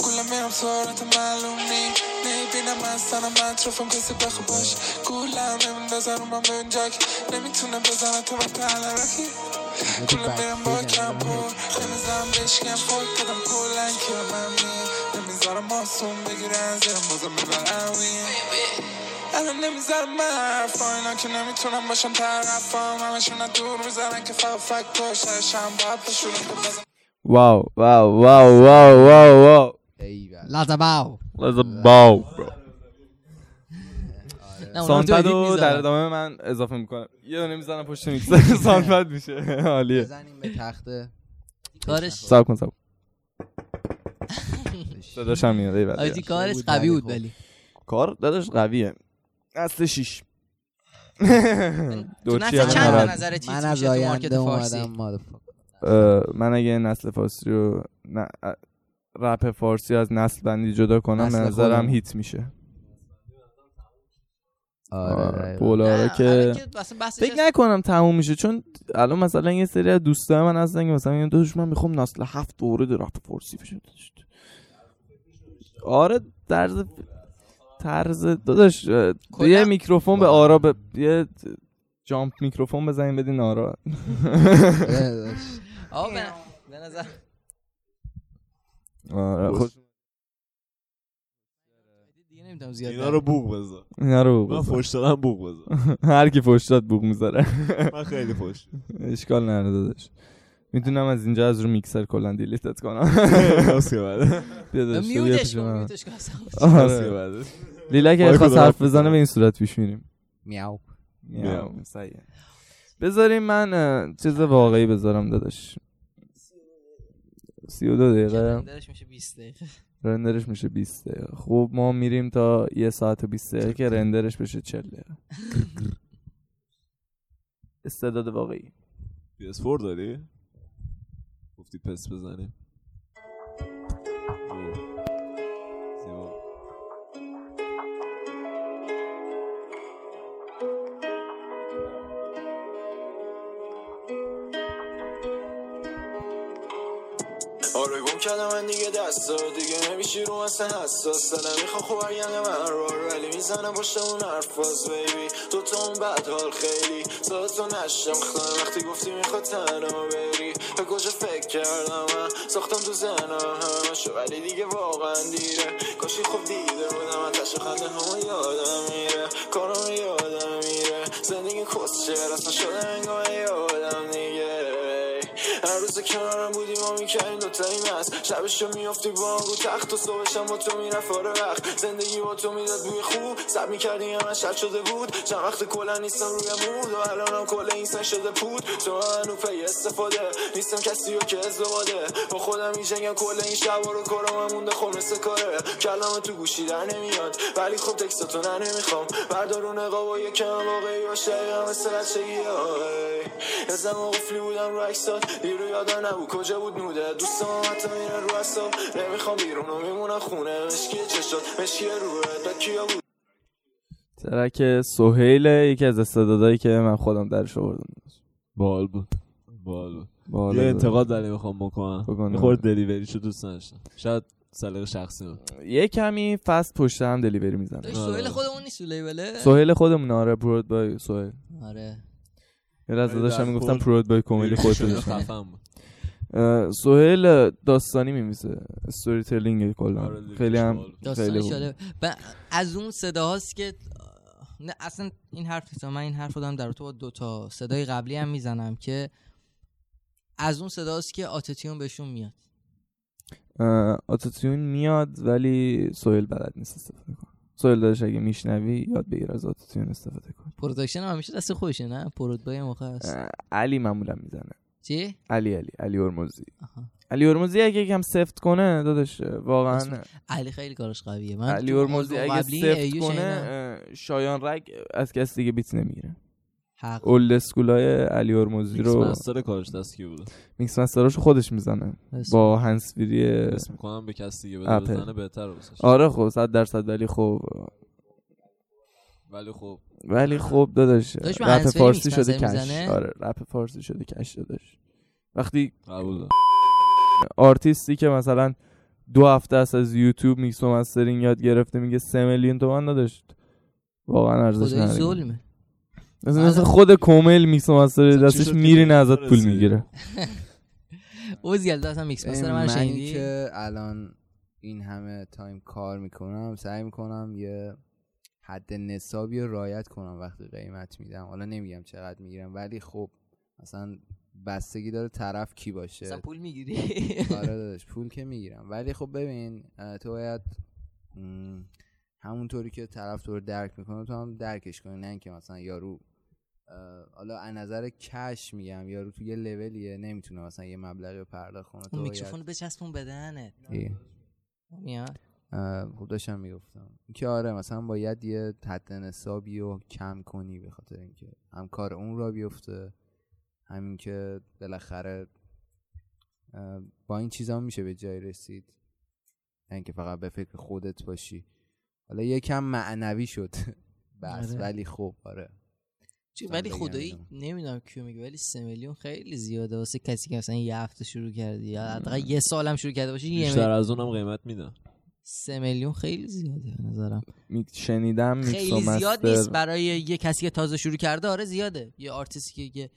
کلا میرم سرعت معلوم نی نمی‌بینم از تنم اطرافم کسی بخو باش کلا نمیندازن رو من به نمی‌تونه بزنه تو من تلرکی کلا میرم با کمپور نمی‌زنم بشکم فوق کدم کلا که من میم نمی‌ذارم آسون بگیرن زیرم بازم ویم الان نمی‌ذارم من حرفا اینا که نمی‌تونم باشم طرفم همشون دور می‌زنن که فقط فک پشتشم باید بشورم که بازم واو واو واو واو واو واو لازباو Let's باو برو سانپد رو در. ادامه من اضافه می‌کنم. یه دونه می‌زنم پشت میکسر سانپد میشه. عالیه. بزنیم به تخته. کارش سب کن سب صداش هم میاد. آجی کارش قوی بود خب. ولی. کار داداش قویه. اصل شیش. تو نسل چند به. نظر چیز من از میشه تو مارکت آینده فارسی؟ اومدم من اگه نسل فارسی رو رپ فارسی از نسل بندی جدا کنم به نظرم. هیت میشه آره آره،. بولارا که فکر نکنم تموم میشه چون الان مثلا یه سری از دوستای من هستن که مثلا میگن داداش من می‌خوام نسل هفت وارد رپ فارسی بشم آره طرز طرز داداش یه میکروفون به آرا ب... یه jump میکروفون بزنیم بدین آرا آقا به به نظر آره نمی‌تونم زیاد اینا رو بوق بذار. اینا رو من بگو. فوش دادم بوق بذار. هر کی فوش داد بوق می‌ذاره. من خیلی فوش اشکال نداره داداش. می‌تونم از اینجا از رو میکسر کلا delete ت کنم. راست بیا میوتش کن من. میوتش کن آره. بعد لیلا که خواست حرف بزنه. به این صورت پیش میریم. میاو. میاو. بذاریم من چیز واقعی بذارم داداش. سی و دو دقیقه. کلندرش میشه 20 دقیقه. رندرش میشه 20 دقیقه. خب ما میریم تا یه ساعت و 20 دقیقه که رندرش بشه 40 دقیقه. استعداد واقعی. PS4 داری؟ گفتی پس بزنیم. من دیگه دست دیگه نمیشی رو اصلا حساس دلم. می‌خوام خوب من رو ولی می‌زنم پشت اون حرفاز بیبی تو تو اون بد حال خیلی. تا تو خواهم وقتی گفتی می‌خواد تنها بری. به کجا فکر کردم من؟ ساختم تو زنم همشو ولی دیگه واقعا دیره. کاشی خوب دیده بودم آتش خنده همه یادم میره. کارم یادم میره. زندگی کس چهر اصلا شده انگار یادم دیگه. هر روز کنارم بودی ما می‌کردیم دوتایی مست شبشو میافتی با رو تخت و صبحشم با تو می‌رفت آره وقت. زندگی با تو می‌داد بوی خوب. سب می‌کردی همه شب شده بود. چند وقت کلا نیستم روی مود و الانم کل این سن شده پود. تو هنو پی استفاده. نیستم کسی رو که ازدواده. با خودم میجنگم کل این شب رو کارم مونده خب مثل کاره. کلام تو گوشی در نمیاد. ولی خب تکستاتو نه نمی‌خوام. بردار و نقاب و یکم واقعی باشه. هم مثل های یه زمان قفلی بودم رو نبود کجا بود. نوده دوستم هم حتی میرن رو اصاب نمی‌خوام. بیرون و میمونم خونه مشکی چشات. مشکی روه. تا کیا بود؟ ترک سهیل یکی از استعدادایی که من خودم درش آوردم. بال بود. بال بود. یه. انتقاد ولی می‌خوام بکنم؟ خورده دلیوریشو دوست نداشتم. شاید سلیقه شخصی من یه کمی فست پشت هم دلیوری می‌زنه. داشت سوهل خودمون نیست لیبله سهیل خودمون آره پرود بای سهیل. آره. یه لحظه داشتم می‌گفتم پرود بای کمدی خودت خفن بود. سهیل داستانی میمیسه استوری تلینگ کلا. آره، خیلی هم. داستانی. شده از اون صداهاست که نه اصلا این حرف نیست. من این حرف رو دارم در تو با دو تا صدای قبلی هم می‌زنم که از اون صداست که autotune بهشون میاد. اه، autotune میاد ولی سویل بلد نیست استفاده کنه. سویل دادش اگه میشنوی یاد بگیر از autotune استفاده کن production هم همیشه دست خودشه نه؟ prod by موقع هست اه، علی معمولا می‌زنه. چی؟ علی علی علی ارموزی آها. علی ارموزی اگه یکم سفت کنه داداش واقعا علی خیلی کارش قویه. من علی ارموزی اگه سفت کنه شایان رگ از کسی دیگه beat نمی‌گیره. حق. old school ای علی ارموزی میکس رو master کارش دست کی بوده. mix master اشو خودش می‌زنه. با هنسفیری اسم می‌کنم به کسی دیگه. بزنه بهتر واسش. آره خب صد درصد ولی خب ولی خب ولی خب داداش رپ فارسی شده cash؟ آره رپ فارسی شده cash داداش. وقتی قبول. آرتیستی که مثلا دو هفته است از یوتیوب میکس و mastering یاد گرفته میگه سه میلیون تومن نداشت واقعا ارزش نداره. ظلمه. مثلا مثل خود کومل میکس و master دستش به ازت پول؟ می‌گیره. تو اصلا mix master من شنیدی؟ که الان این همه time کار می‌کنم سعی می‌کنم یه حد نصابی رو رعایت کنم وقتی قیمت میدم. حالا نمیگم چقدر می‌گیرم ولی خب مثلا بستگی داره طرف کی باشه. اصلا پول می‌گیری؟ آره داداش پول که می‌گیرم. ولی خب ببین تو باید همونطوری که طرف تو رو درک می‌کنه تو هم درکش کنی. نه اینکه مثلا یارو حالا از نظر کش میگم یارو تو یه لولیه نمی‌تونه مثلا یه مبلغی رو پرداخت کنه. تو میکروفون بچسبون بدنت. میاد؟ خب داشتم می‌گفتم. که آره مثلا باید یه حد نصابی رو کم کنی به خاطر اینکه هم کار اون را بیفته. همین که بالاخره با این چیزا هم میشه به جای رسید. نه اینکه فقط به فکر خودت باشی. حالا یکم معنوی شد بس آره. ولی خب آره. چی ولی خدایی. نمی‌دونم کیو میگه ولی سه میلیون خیلی زیاده. واسه کسی که مثلا یه هفته شروع کردی یا حداقل یه سالم شروع کرده باشی یه بیشتر از اونم قیمت میدم سه میلیون خیلی زیاده به نظرم. شنیدم میکس و خیلی زیاد نیست. برای یه کسی که تازه شروع کرده آره زیاده. یه آرتیستی که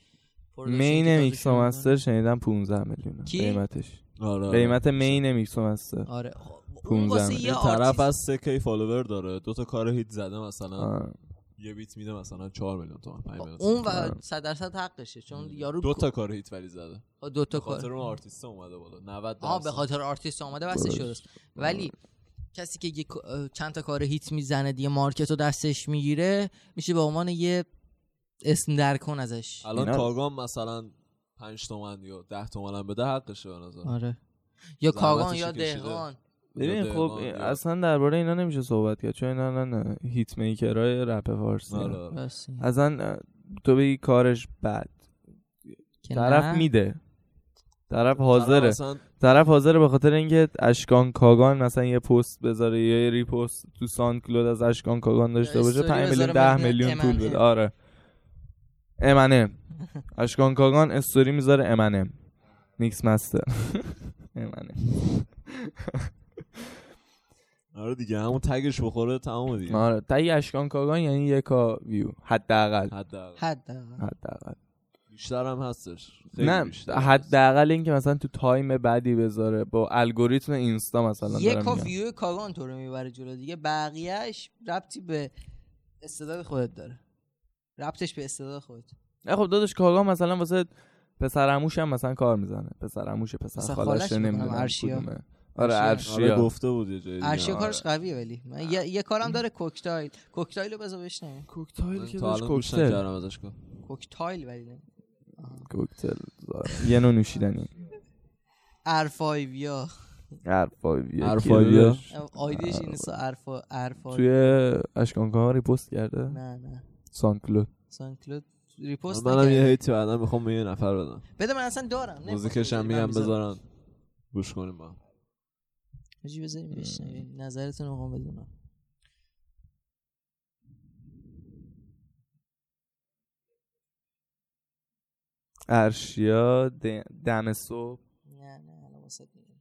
main mix و master شنیدم 15 میلیون؟ قیمتش. آره قیمت main mix و master. آره خب، اون 15 واسه میلیون. یه یه طرف از 3 K follower داره. دو تا کار hit زده مثلا. آه. یه beat میده مثلا 4 میلیون تومن 5 میلیون اون. و صد درصد حقشه چون یارو دو تا کار hit ولی زده. دو تا به خاطر کار. اون آرتیست اومده بالا. 90 آها به درصد. خاطر آرتیست بسش درست. شده ولی کسی که چند تا کار hit می‌زنه دیگه market رو دستش می‌گیره میشه به عنوان یه اسم در کن ازش الان کاگام مثلا 5 تومن یا 10 تومن هم بده حقشه به نظر آره یا رو یا. دهقان ببین خب اصلا درباره اینا نمیشه صحبت کرد چون اینا الان هیت میکرای رپ فارسی آره،. آره. اصلا تو بگی کارش بد طرف نه. میده طرف طرف حاضره اصلا طرف حاضره به خاطر اینکه اشکان کاگان مثلا یه پست بذاره یا یه ریپوست تو ساند کلود از اشکان کاگان داشته باشه استوری 5 میلیون بذاره 10 میلیون پول M&M. بده. آره. امنم اشکان کاگان استوری می‌ذاره امنم میکس مستر امنم آره دیگه همون تگش بخوره تمام دیگه. آره تایی اشکان کاگان یعنی یکا ویو. حداقل. حداقل. حداقل. حداقل. بیشتر هم هستش خیلی نه. حداقل اینکه مثلا تو تایم بعدی بذاره با الگوریتم اینستا مثلا یه دارم کا میگم. ویو کاغان تو رو می‌بره جلو دیگه بقیهش ربطی به استعداد خودت داره ربطش به استعداد خودت نه خب داداش کاگان مثلا واسه پسر عموش هم مثلا کار می‌زنه پسر عموش پسر خالش نمی‌دونم ارشیا. کدومه. آره ارشیا. آره گفته بود یه جایی. ارشیا آره. کارش قویه ولی من یه, یه کارم داره کوکتایل کوکتایل رو بذار بشنویم کوکتایل که داشت کن کوکتایل ولی نه کوکتل یه نوع نوشیدنی. ارفایویا ارفایویا ارفایویا. آیدیش اینستا ارفا ارفا توی ریپوست کرده؟ نه نه. سانکلود سانکلود ریپوست منم یه. هیتی بعدا می‌خوام به یه نفر بدم. بده من اصلا دارم. موزیکش هم میگم. بذارن. گوش کنیم با هم. حاجی بذاریم بشنویم. نظرتون رو می‌خوام بدونم. ارشیا دم صبح. نه نه الان واسه میگم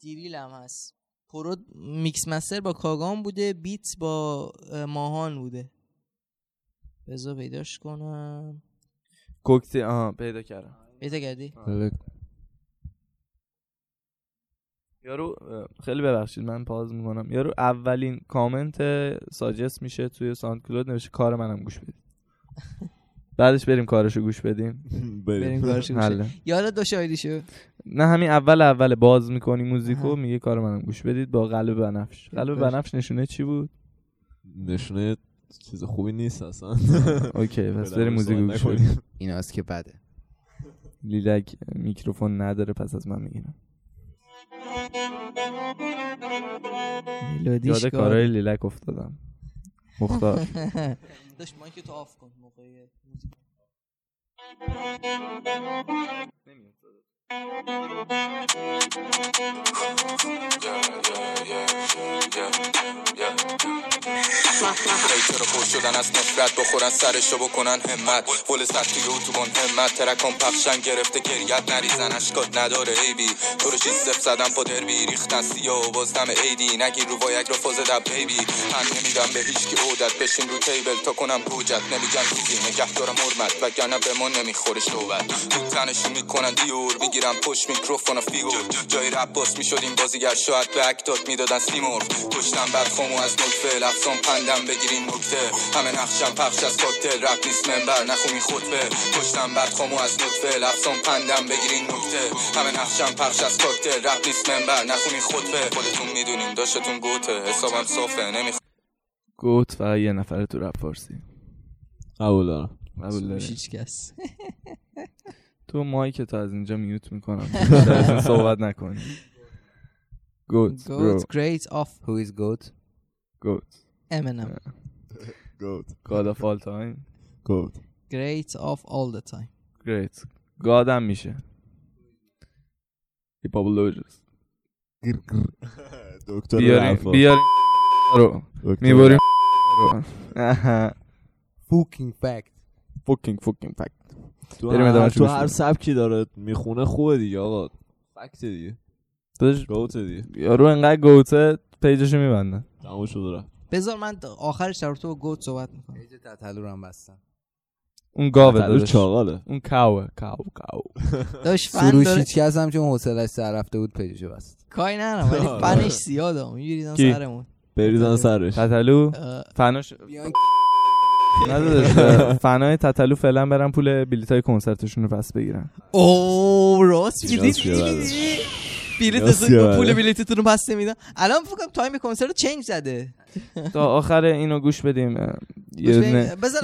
دیریل هم هست. prod mix master با کاگان بوده beat با اه، ماهان بوده. بذار پیداش کنم. کوکتل آها پیدا کردم. پیدا کردی؟ یارو اه، خیلی ببخشید من pause می‌کنم. یارو اولین comment suggest میشه توی SoundCloud نوشته کار منم گوش بدید. بعدش بریم کارشو گوش بدیم. بریم. بریم کارش گوشه حله یادت باشه ID شو نه همین اول اول باز می‌کنی موزیکو. میگه کار منم گوش بدید با قلب بنفش. قلب باش. بنفش نشونه چی بود؟ نشونه چیز خوبی نیست اصلا. okay پس بریم موزیک سوال گوش. بدیم. ایناست که بده. لیلک میکروفون نداره پس از من می‌گیرم. یاد کارهای لیلک افتادم. مختار. داشت مایک تو آف کن موقع موزیک. چرا شدن از نفرت؟ بخورن سرشو بکنن همت. پل سطحی اتوبان همت. ترکان پخشن گرفته گریت نریزن. اشکات نداره ایبی تو رو سف زدن پا دربی. ریختن سیاه و بازدم ایدی نگیر رو وایگ رو فاز دب بیبی من نمیدم به هیچ کی عودت. بشین رو تیبل تا کنم پوجت نمیگم چیزی. نگه دارم حرمت. وگرنه به ما نمی‌خوره شوبت تو تنشون می‌کنن دیور. می‌گیرم پشت میکروفون و فیگور جای رپ باس می‌شدیم بازیگر شاید به اکتات می‌دادن سیمور کشتم بعد خامو از نطفه لفظان پندم بگیرین نکته. همه نقشم پخش از کاکتل رپ نیست منبر نخونی خطبه. کشتم بعد خامو از نطفه لفظان پندم بگیرین نکته. همه نقشم پخش از کاکتل رپ نیست منبر نخونی خطبه. خودتون می‌دونین داشتتون گوته حسابم صافه نمی‌خوام گوت فقط یه نفره تو رپ فارسی. قبول دارم. قبول هیچ کس. تو مایک تو از اینجا میوت می‌کنم. از این صحبت نکنی. گوت Goat great of Who is goat? گوت Eminem. گود God of all time. گود great of all the time. Great. گادم میشه. هیپابولوژیست دکتر بیاریم رفا. بیاریم رو. می‌بریم رو. Fucking fact. fucking fucking fact تو بریم هر, تو هر. سبکی داره. می‌خونه خوبه دیگه آقا. fact دیگه. داداش GOAT دیگه. یارو انقدر GOAT ه page شو میبندن. تموم شد رفت. بذار من آخرش در تو با GOAT صحبت می‌کنم. page تتلو رو هم بستم. اون گاوه تلو داداش. چاقاله اون کاوه کاو کاو. داشت فن سروش داره هیچ کس هم چون حوصلش سر رفته بود page شو بست. کاری ندارم ولی فنش زیاده. میگیریدن؟ سرمون. بریزن سرش. تتلو؟ اه، فناش بیان فنای تتلو فعلا برن پول بلیط های کنسرتشون رو پس بگیرن. اوه راست؟ بلیت پول؟ بلیتتون رو پس نمیدن. الان فکر کنم time کنسرت رو change زده. تا آخر اینو گوش بدیم.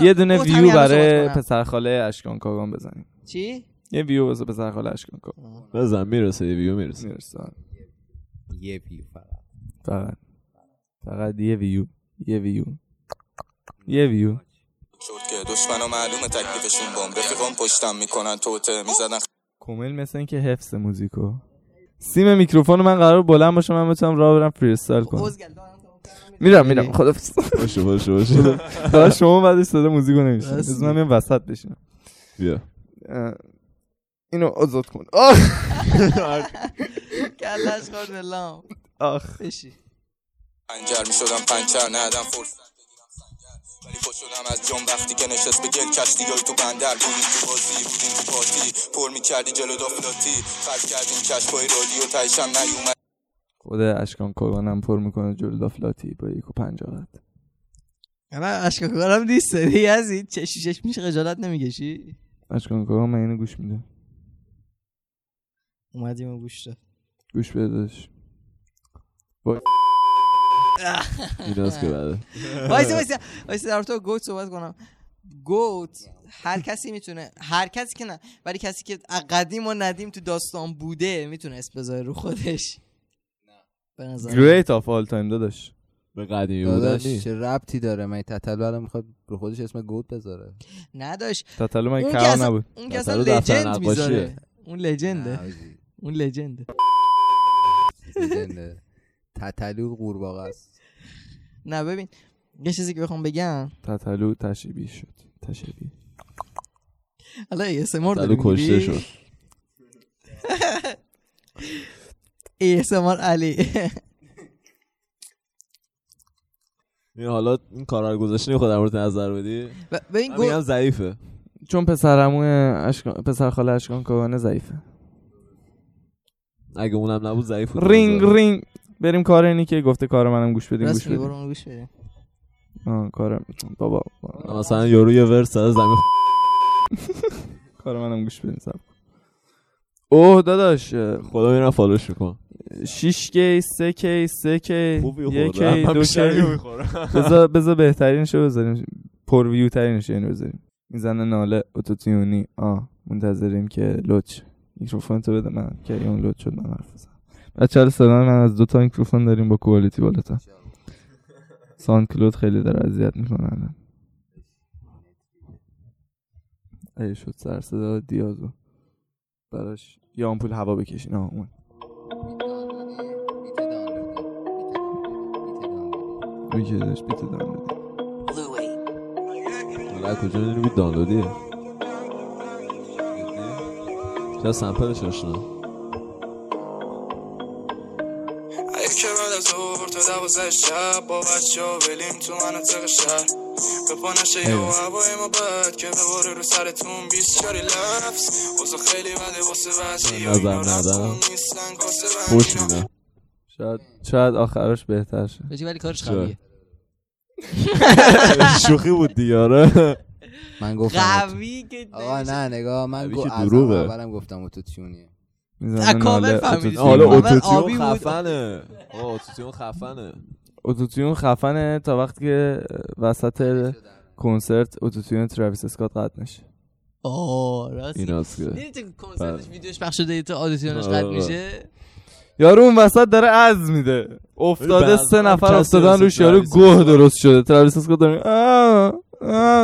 یه دونه ویو برای. پسرخاله اشکان کاگان بزنیم. چی؟ یه ویو واسه پسرخاله اشکان کاگان بزن می‌رسه یه ویو می‌رسه. می‌رسه. یه view فقط. فقط. فقط یه ویو یه ویو یه ویو شد که دشمنا معلومه تکلیفشون بام رفیقام پشتم می‌کنن توته می‌زدن. کومل مثل اینکه حفظ موزیکو. سیم میکروفون من قرار بلند باشه من بتونم راه برم کنم. اوزگل، دارم تو- میرم میرم. خدا باشه باشه باشه. داشت شما بعد صدا موزیکو نمیشه از من میام وسط بشینم. بیا. اینو آزاد کن. آخ. کلش خورد لام آخ. بشی پنجر می‌شدم پنچر ندم فرصت. ولی پشت شدم از جام وقتی که نشست به گل کشتی تو بندر بودیم تو بازی بودیم تو پارتی. پر می‌کردی جلو دافلاتی خرج کردیم کشفای رادیو تایشم نیومد. خود اشکان کاگانم پر می‌کنه جلو دافلاتی با یک و پنجاهت من اشکاکارم نیست. سری هستی چشی چش میشه خجالت نمی‌کشی؟ اشکان کاگان من اینو گوش میده. اومدیم و گوش داد. گوش بده داداش. ایناست که بعده وایسا وایسا وایسا در تو گوت صحبت کنم. گوت هر کسی می‌تونه هر کسی که نه ولی کسی که از قدیم و ندیم تو داستان بوده می‌تونه اسم بذاره رو خودش. به نظر. great of all time داداش. به قدیمی بودن داداش نیست چه ربطی داره؟ من تتلو الان می‌خواد رو خودش اسم GOAT بذاره. نداشت تتلو من اصلا نبود. اون که اصلا legend. می‌ذاره. اون legend ه. اون legend ه. لژنده. تتلو قورباغه است. نه ببین یه چیزی که بخوام بگم. تتلو تشبیه شد. تشبیه حالا ASMR داری کشته شد. ASMR علی. این حالا این کارا رو گذاشتی نمی‌خواد در مورد نظر بدی؟ ب- ببین من گو میگم ضعیفه. چون پسرموی اشکان پسر خاله اشکان کاگانه ضعیفه. اگه اونم نبود ضعیف بود. رینگ. رینگ بریم کار اینی که گفته کار منم گوش بدیم گوش بدیم گوش بده آه کار بابا. مثلا یارو یه ورس سر زمین کار منم گوش بدیم سب کن. اوه داداش. خدا میرم فالوش می‌کنم 6 کی 3 کی 3 کی خوبی 1 خوردم کی من 2 بیشتری کی بذار بذار بهترینشو بذاریم. پر ویو ترینش اینو بذاریم می‌زنه ناله اتوتیونی. آه منتظریم که لوچ. میکروفون تو بده من که اون لوچ شد من حرف بزنم. بچه صدا من از دو تا میکروفون داریم با quality بالاتر. SoundCloud خیلی داره اذیت می‌کنه الان. ای شد سر صدا دیازو. براش یه آمپول هوا بکشین. آه اون اون که داشت beat دانلودی حالا کجا می‌دونی بید دانلودیه. چرا سمپلش آشنا دوازده شب با بچه ها بریم تو مناطق شهر به پا نشه یا هوای ما بد که بباره رو سرتون بیست چاری لفظ اوزا خیلی بده واسه بعضی یا اینا. رفتمون نیستن کاسه. میدم شاید شاید آخرش بهتر شه بچه ولی کارش؟ قویه شوخی بود دیاره من گفتم قوی که آقا. نه نگاه من دروغه. اولم گفتم autotune یه می‌زنه از کامل ناله فهمیدی. autotune. حالا آبی بود. خفنه. آقا autotune خفنه. autotune خفنه تا وقتی که وسط کنسرت autotune تراویس اسکات قطع نشه. آه راست این کنسرتش ویدیوش پخش شده تو آدیسیونش آره. قطع میشه؟ یارو اون وسط داره از میده. افتاده سه نفر افتادن روش یارو گوه درست شده. تراویس اسکات داره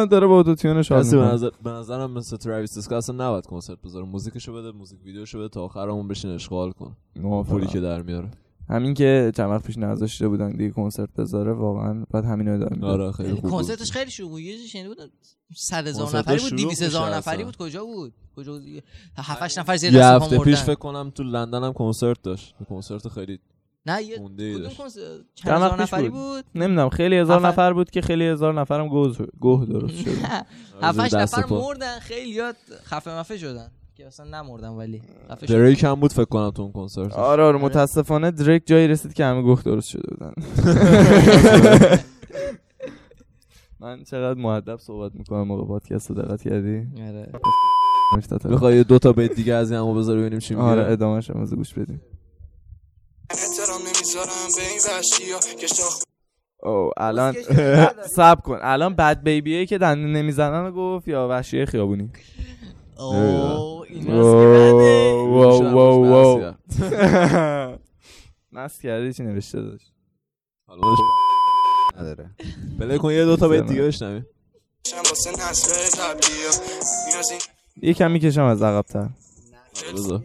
داره با autotune ش حال می‌کنه. به نظرم مثل تراویس اسکات اصلا نباید کنسرت بذاره. موزیکشو بده music video شو بده تا آخرمون بشین اشغال کن. پولی که در میاره. همین که چند وقت پیش نذاشته بودن دیگه کنسرت بذاره واقعا بعد همین رو ادامه می‌داد. آره خیلی خوب. کنسرتش خیلی شلوغ بود. یه چیزی شنیده بود 100 هزار نفری بود شلوغ 200 هزار نفری. بود. کجا بود؟ کجا بود؟ 7 نفر زیر یه دست پا هفته پیش. فکر کنم تو لندن هم کنسرت داشت. کنسرت خیلی نه یه کدوم چند هزار نفری بود؟ بود؟ نمی‌دونم خیلی هزار نفر- نفر بود که خیلی هزار نفرم گوه گوه درست شد. هفت زیر دست نفر پا. مردن خیلی یاد خفه مفه شدن. که اصلا نمردن ولی. دریک هم بود فکر کنم تو اون کنسرت. آره آره متاسفانه دریک جایی رسید که همه گوه درست شده بودن. من چقدر معدب صحبت می‌کنم موقع پادکست رو دقت کردی؟ آره. می‌خوای یه دو تا بیت دیگه از این همو بذاری ببینیم چی آره میگه ادامهش هم از گوش بدیم. او الان سب کن. الان بد بیبیه که دنده نمی‌زنن رو گفت یا وحشی خیابونی؟ اوه این. نصب کردی چی نوشته داشت؟ حالا نداره. پلی کن یه دو تا بیت دیگه بشنویم. این یکم می‌کشم از عقب‌تر. بذار.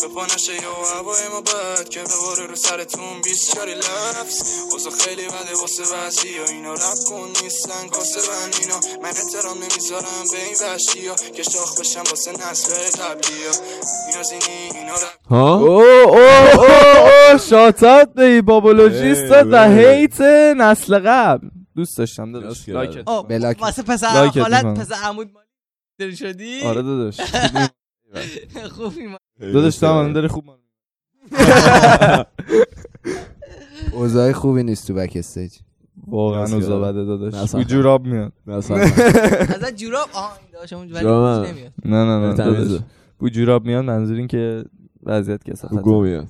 به پا نشه یا هوای ما بد که بباره رو سرتون بیست چاری لفظ. اوزا خیلی بده واسه وزی ها. اینا رب کن نیستن کاسه بند. اینا من احترام نمی‌ذارم به این وحشی ها. که شاخ بشم واسه نسل قبلی ها. نیاز این اینا رب ها؟ او او او او شاتات دی. بابولوژیست و. هیت نسل قبل. دوست داشتم داداش. بلاک واسه پسر می‌کنم. پسر عمود شدی؟ آره داداش. خوبی. ما داداش تو هم الان داری خوب اوضاع خوبی نیست تو بک استیج. واقعا اوضاع. بده داداش. بو جوراب میاد. نه اصلا ازت جوراب؟ آها این هیچ نمیاد. نه نه نه. داداش. بو جوراب میاد منظور این که وضعیت کسافت گو میاد.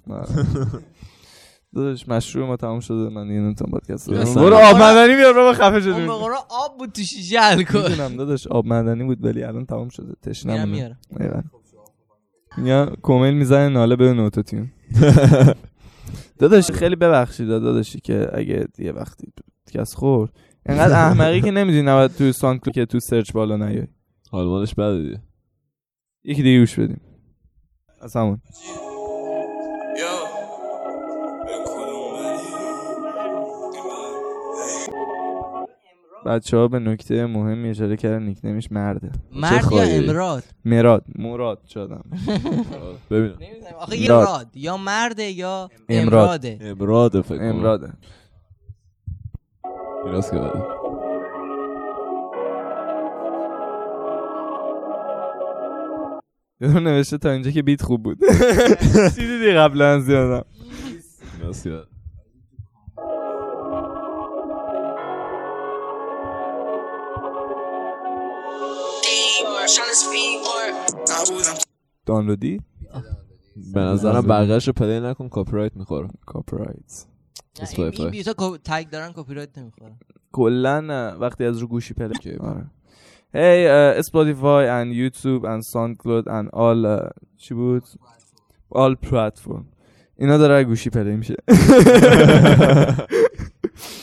داداش مشروع ما تموم شده. من دیگه نمی‌تونم پادکست. برو آب معدنی بیار بابا خفه اون شدیم به قرآن آب بود تو شیشه حل کن. می‌دونم داداش آب معدنی بود ولی الان تمام شده. تشنم میارم. یا کومل می‌زنه ناله به نوتوتیون داداش خیلی ببخشید داداشی که اگه یه وقتی پادکست خورد. انقدر احمقی که نمی‌دونی نباید تو سانکلو که تو سرچ بالا نیای. حال مالش بده دیگه. یکی دیگه گوش بدیم. از همون. بچه ها به نکته مهمی اشاره کردن نیکنیمش مرده. مرد یا؟ امراد؟ مراد. مراد شدم. ببینم. آخه یه امراد. راد. یا مرده یا امراد. امراده. امراد فکر کنم. امراده. راست که بده یه دونه نوشته تا اینجا که beat خوب بود. چی دیدی قبلا زیادم راست دانلودی؟ به نظرم بقیهش رو play نکن کاپی رایت می‌خوره کاپرایت نه، این- Spotify. کو- tag دارن کپی رایت نمی‌خوره کلا وقتی از رو گوشی play آره Hey, uh, Spotify and YouTube and SoundCloud and all uh, چی بود؟ all platform. اینا داره از گوشی پلی میشه.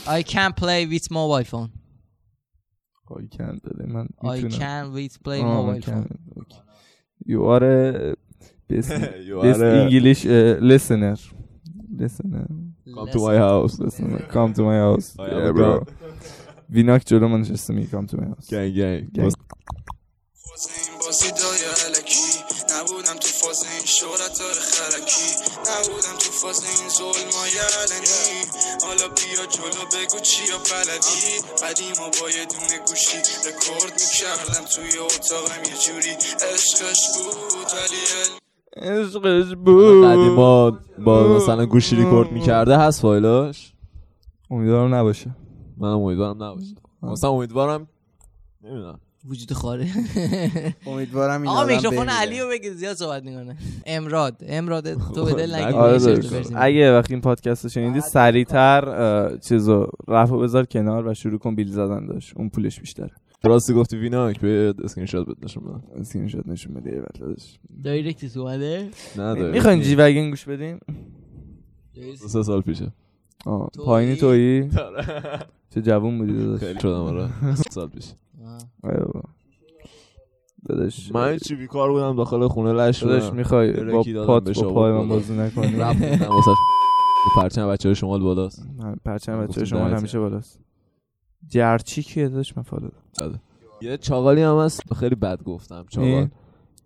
I can play with mobile phone. I can't dedim ben. I can wait play oh, mobile phone. Okay. You are a best, best a... English uh, listener. Listener. Come to my house. Listener. Come to my house. yeah bro. Vinak German just me come to my house. Gang gang. gang. فاز این ظلم های علنی. حالا بیا جلو بگو چیا بلدی. قدیما با یه دونه گوشی رکورد می‌کردم توی اتاقم یه جوری عشقش بود ولی عشقش بود. قدیما با مثلا گوشی ریکورد می‌کرده هست فایلاش امیدوارم نباشه. منم امیدوارم نباشه. مثلا امیدوارم نمی‌دونم. وجود خاره امیدوارم این آقا میکروفون. علی رو بگیر زیاد صحبت می‌کنه. امراد امراد تو به دل نگیر. آره. اگه وقتی این پادکست رو شنیدی سریعتر چیزو رفع بذار کنار و شروع کن بیل زدن داشت. اون پولش بیشتره. راستی گفتی ویناک به اسکرین شات بده نشون بدم اسکرین شات نشون بده یه داداش. دایرکت اومده؟ نداره. می‌خواین جی وگن گوش بدیم؟ دو سه سال پیشه؟ پایینی تویی؟ چه جوون بودی داداش. خیلی شدم آره. سال پیش آره. داداش من چی بیکار بودم داخل خونه لش بودم. می‌خوای یه با پات با پای من. بازی نکنی؟ پرچم بچه شمال بالاست. پرچم بچه گفتیم شما دمت همیشه بالاست. جرچی که داشت من فالو دارم. یه چاقالی هم هست. خیلی بد گفتم چاقال؟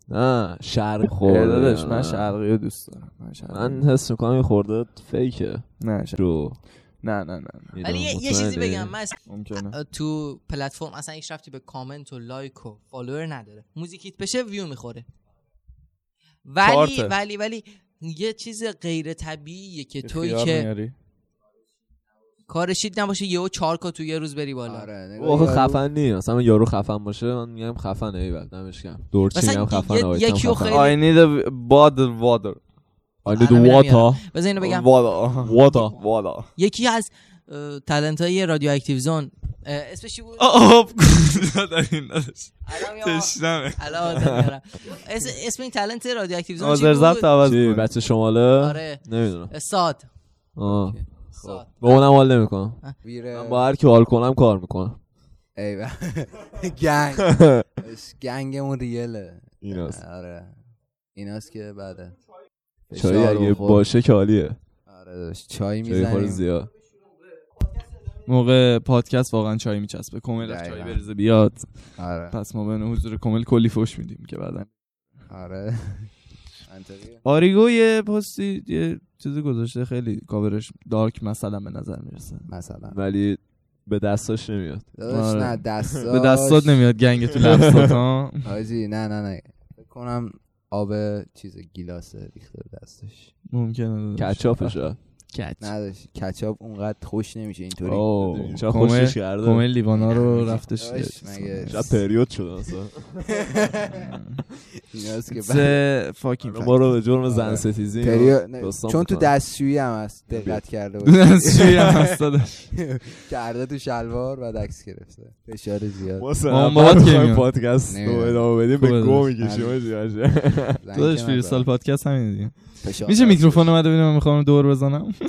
نه شرق خورده. داداش من شرقی رو دوست دارم. من حس می‌کنم این خورده فیکه. نه شرقی. رو. نه نه نه اینو ولی یه؟ چیزی بگم من تو پلتفرم اصلا هیچ رفتی به کامنت و لایک و فالوور نداره. موزیک هیت بشه ویو می‌خوره. ولی. ولی ولی یه چیز غیر طبیعیه که تویی خیار که میاری. کارشید نباشه یهو چهار کا تو یه روز بری بالا. آره یارو- خفن نی مثلا من یارو خفن باشه من میگم خفنه ایول دمش گرم. دورچی میگم خفن آیتم خفن I need a bottle water. I need water بذار اینو بگم. water water water یکی از talent های Radioactive Zone اسمش چی بود؟ آب میام- تشنمه. اسم این talent Radioactive Zone چی بود؟ عوض. بچه شماله؟ آره. نمی‌دونم. ساد. ساد. با اونم حال نمی‌کنم. ویره. من با هر کی حال کنم کار می‌کنم. ای ب- گنگ. گنگمون ریله. ایناست. آره. ایناست که بعده. چایی فشار اگه. باشه که عالیه. آره چای می‌زنیم. زیاد. موقع پادکست واقعا چای میچسبه. کمیل از. چای بریزه بیاد. آره. پس ما به حضور کمیل کلی فوش میدیم که بعدا. آره. آریگو یه پستی یه چیزی گذاشته خیلی کاورش دارک مثلا به نظر می‌رسه. مثلا. ولی به دستاش نمیاد. آره. نه دستاش. به دستات نمیاد گنگ تو لبسات ها؟ حاجی نه نه نه. فکر کنم آب چیز گیلاسه ریخته به دستش ممکنه داداش. کچ. نداشت کچاپ اونقدر خوش نمیشه اینطوری. چرا خوشش کرده. کمیل لیوانا رو رفتش. شب پریود شده اصلا. که سه فاکین ما رو به جرم زن آره. ستیزی چون تو. دستشویی هم هست دقت کرده باشه دستشویی هم هست داداش. کرده تو شلوار و عکس گرفته. فشار زیاد. ما بابات می‌خوایم میاد؟ پادکست رو. ادامه بدیم به خوبه گو. می‌کشیم داداش که فریستال ندارم. پادکست همین دیگه. فشار میشه. میکروفون اومده ببینیم من می‌خوام دور بزنم؟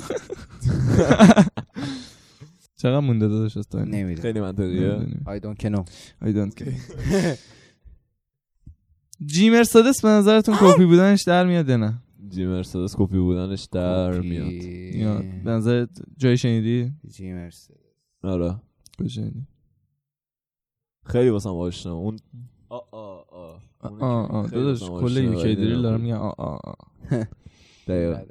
چقدر مونده داداش از تایم نمی‌دونم. خیلی منطقیه I don't know I don't care. جی مرسدس به نظرتون کپی بودنش در میاد یا نه؟ جی مرسدس کپی بودنش در میاد. یا به نظرت جای شنیدی؟ جی مرسدس آره. کجا شنیدی. خیلی واسم آشنا. اون آ آ آ آه خیلی داداش کل یوکی دریل دارم. میگن آه آه آه. دقیقاً. ای،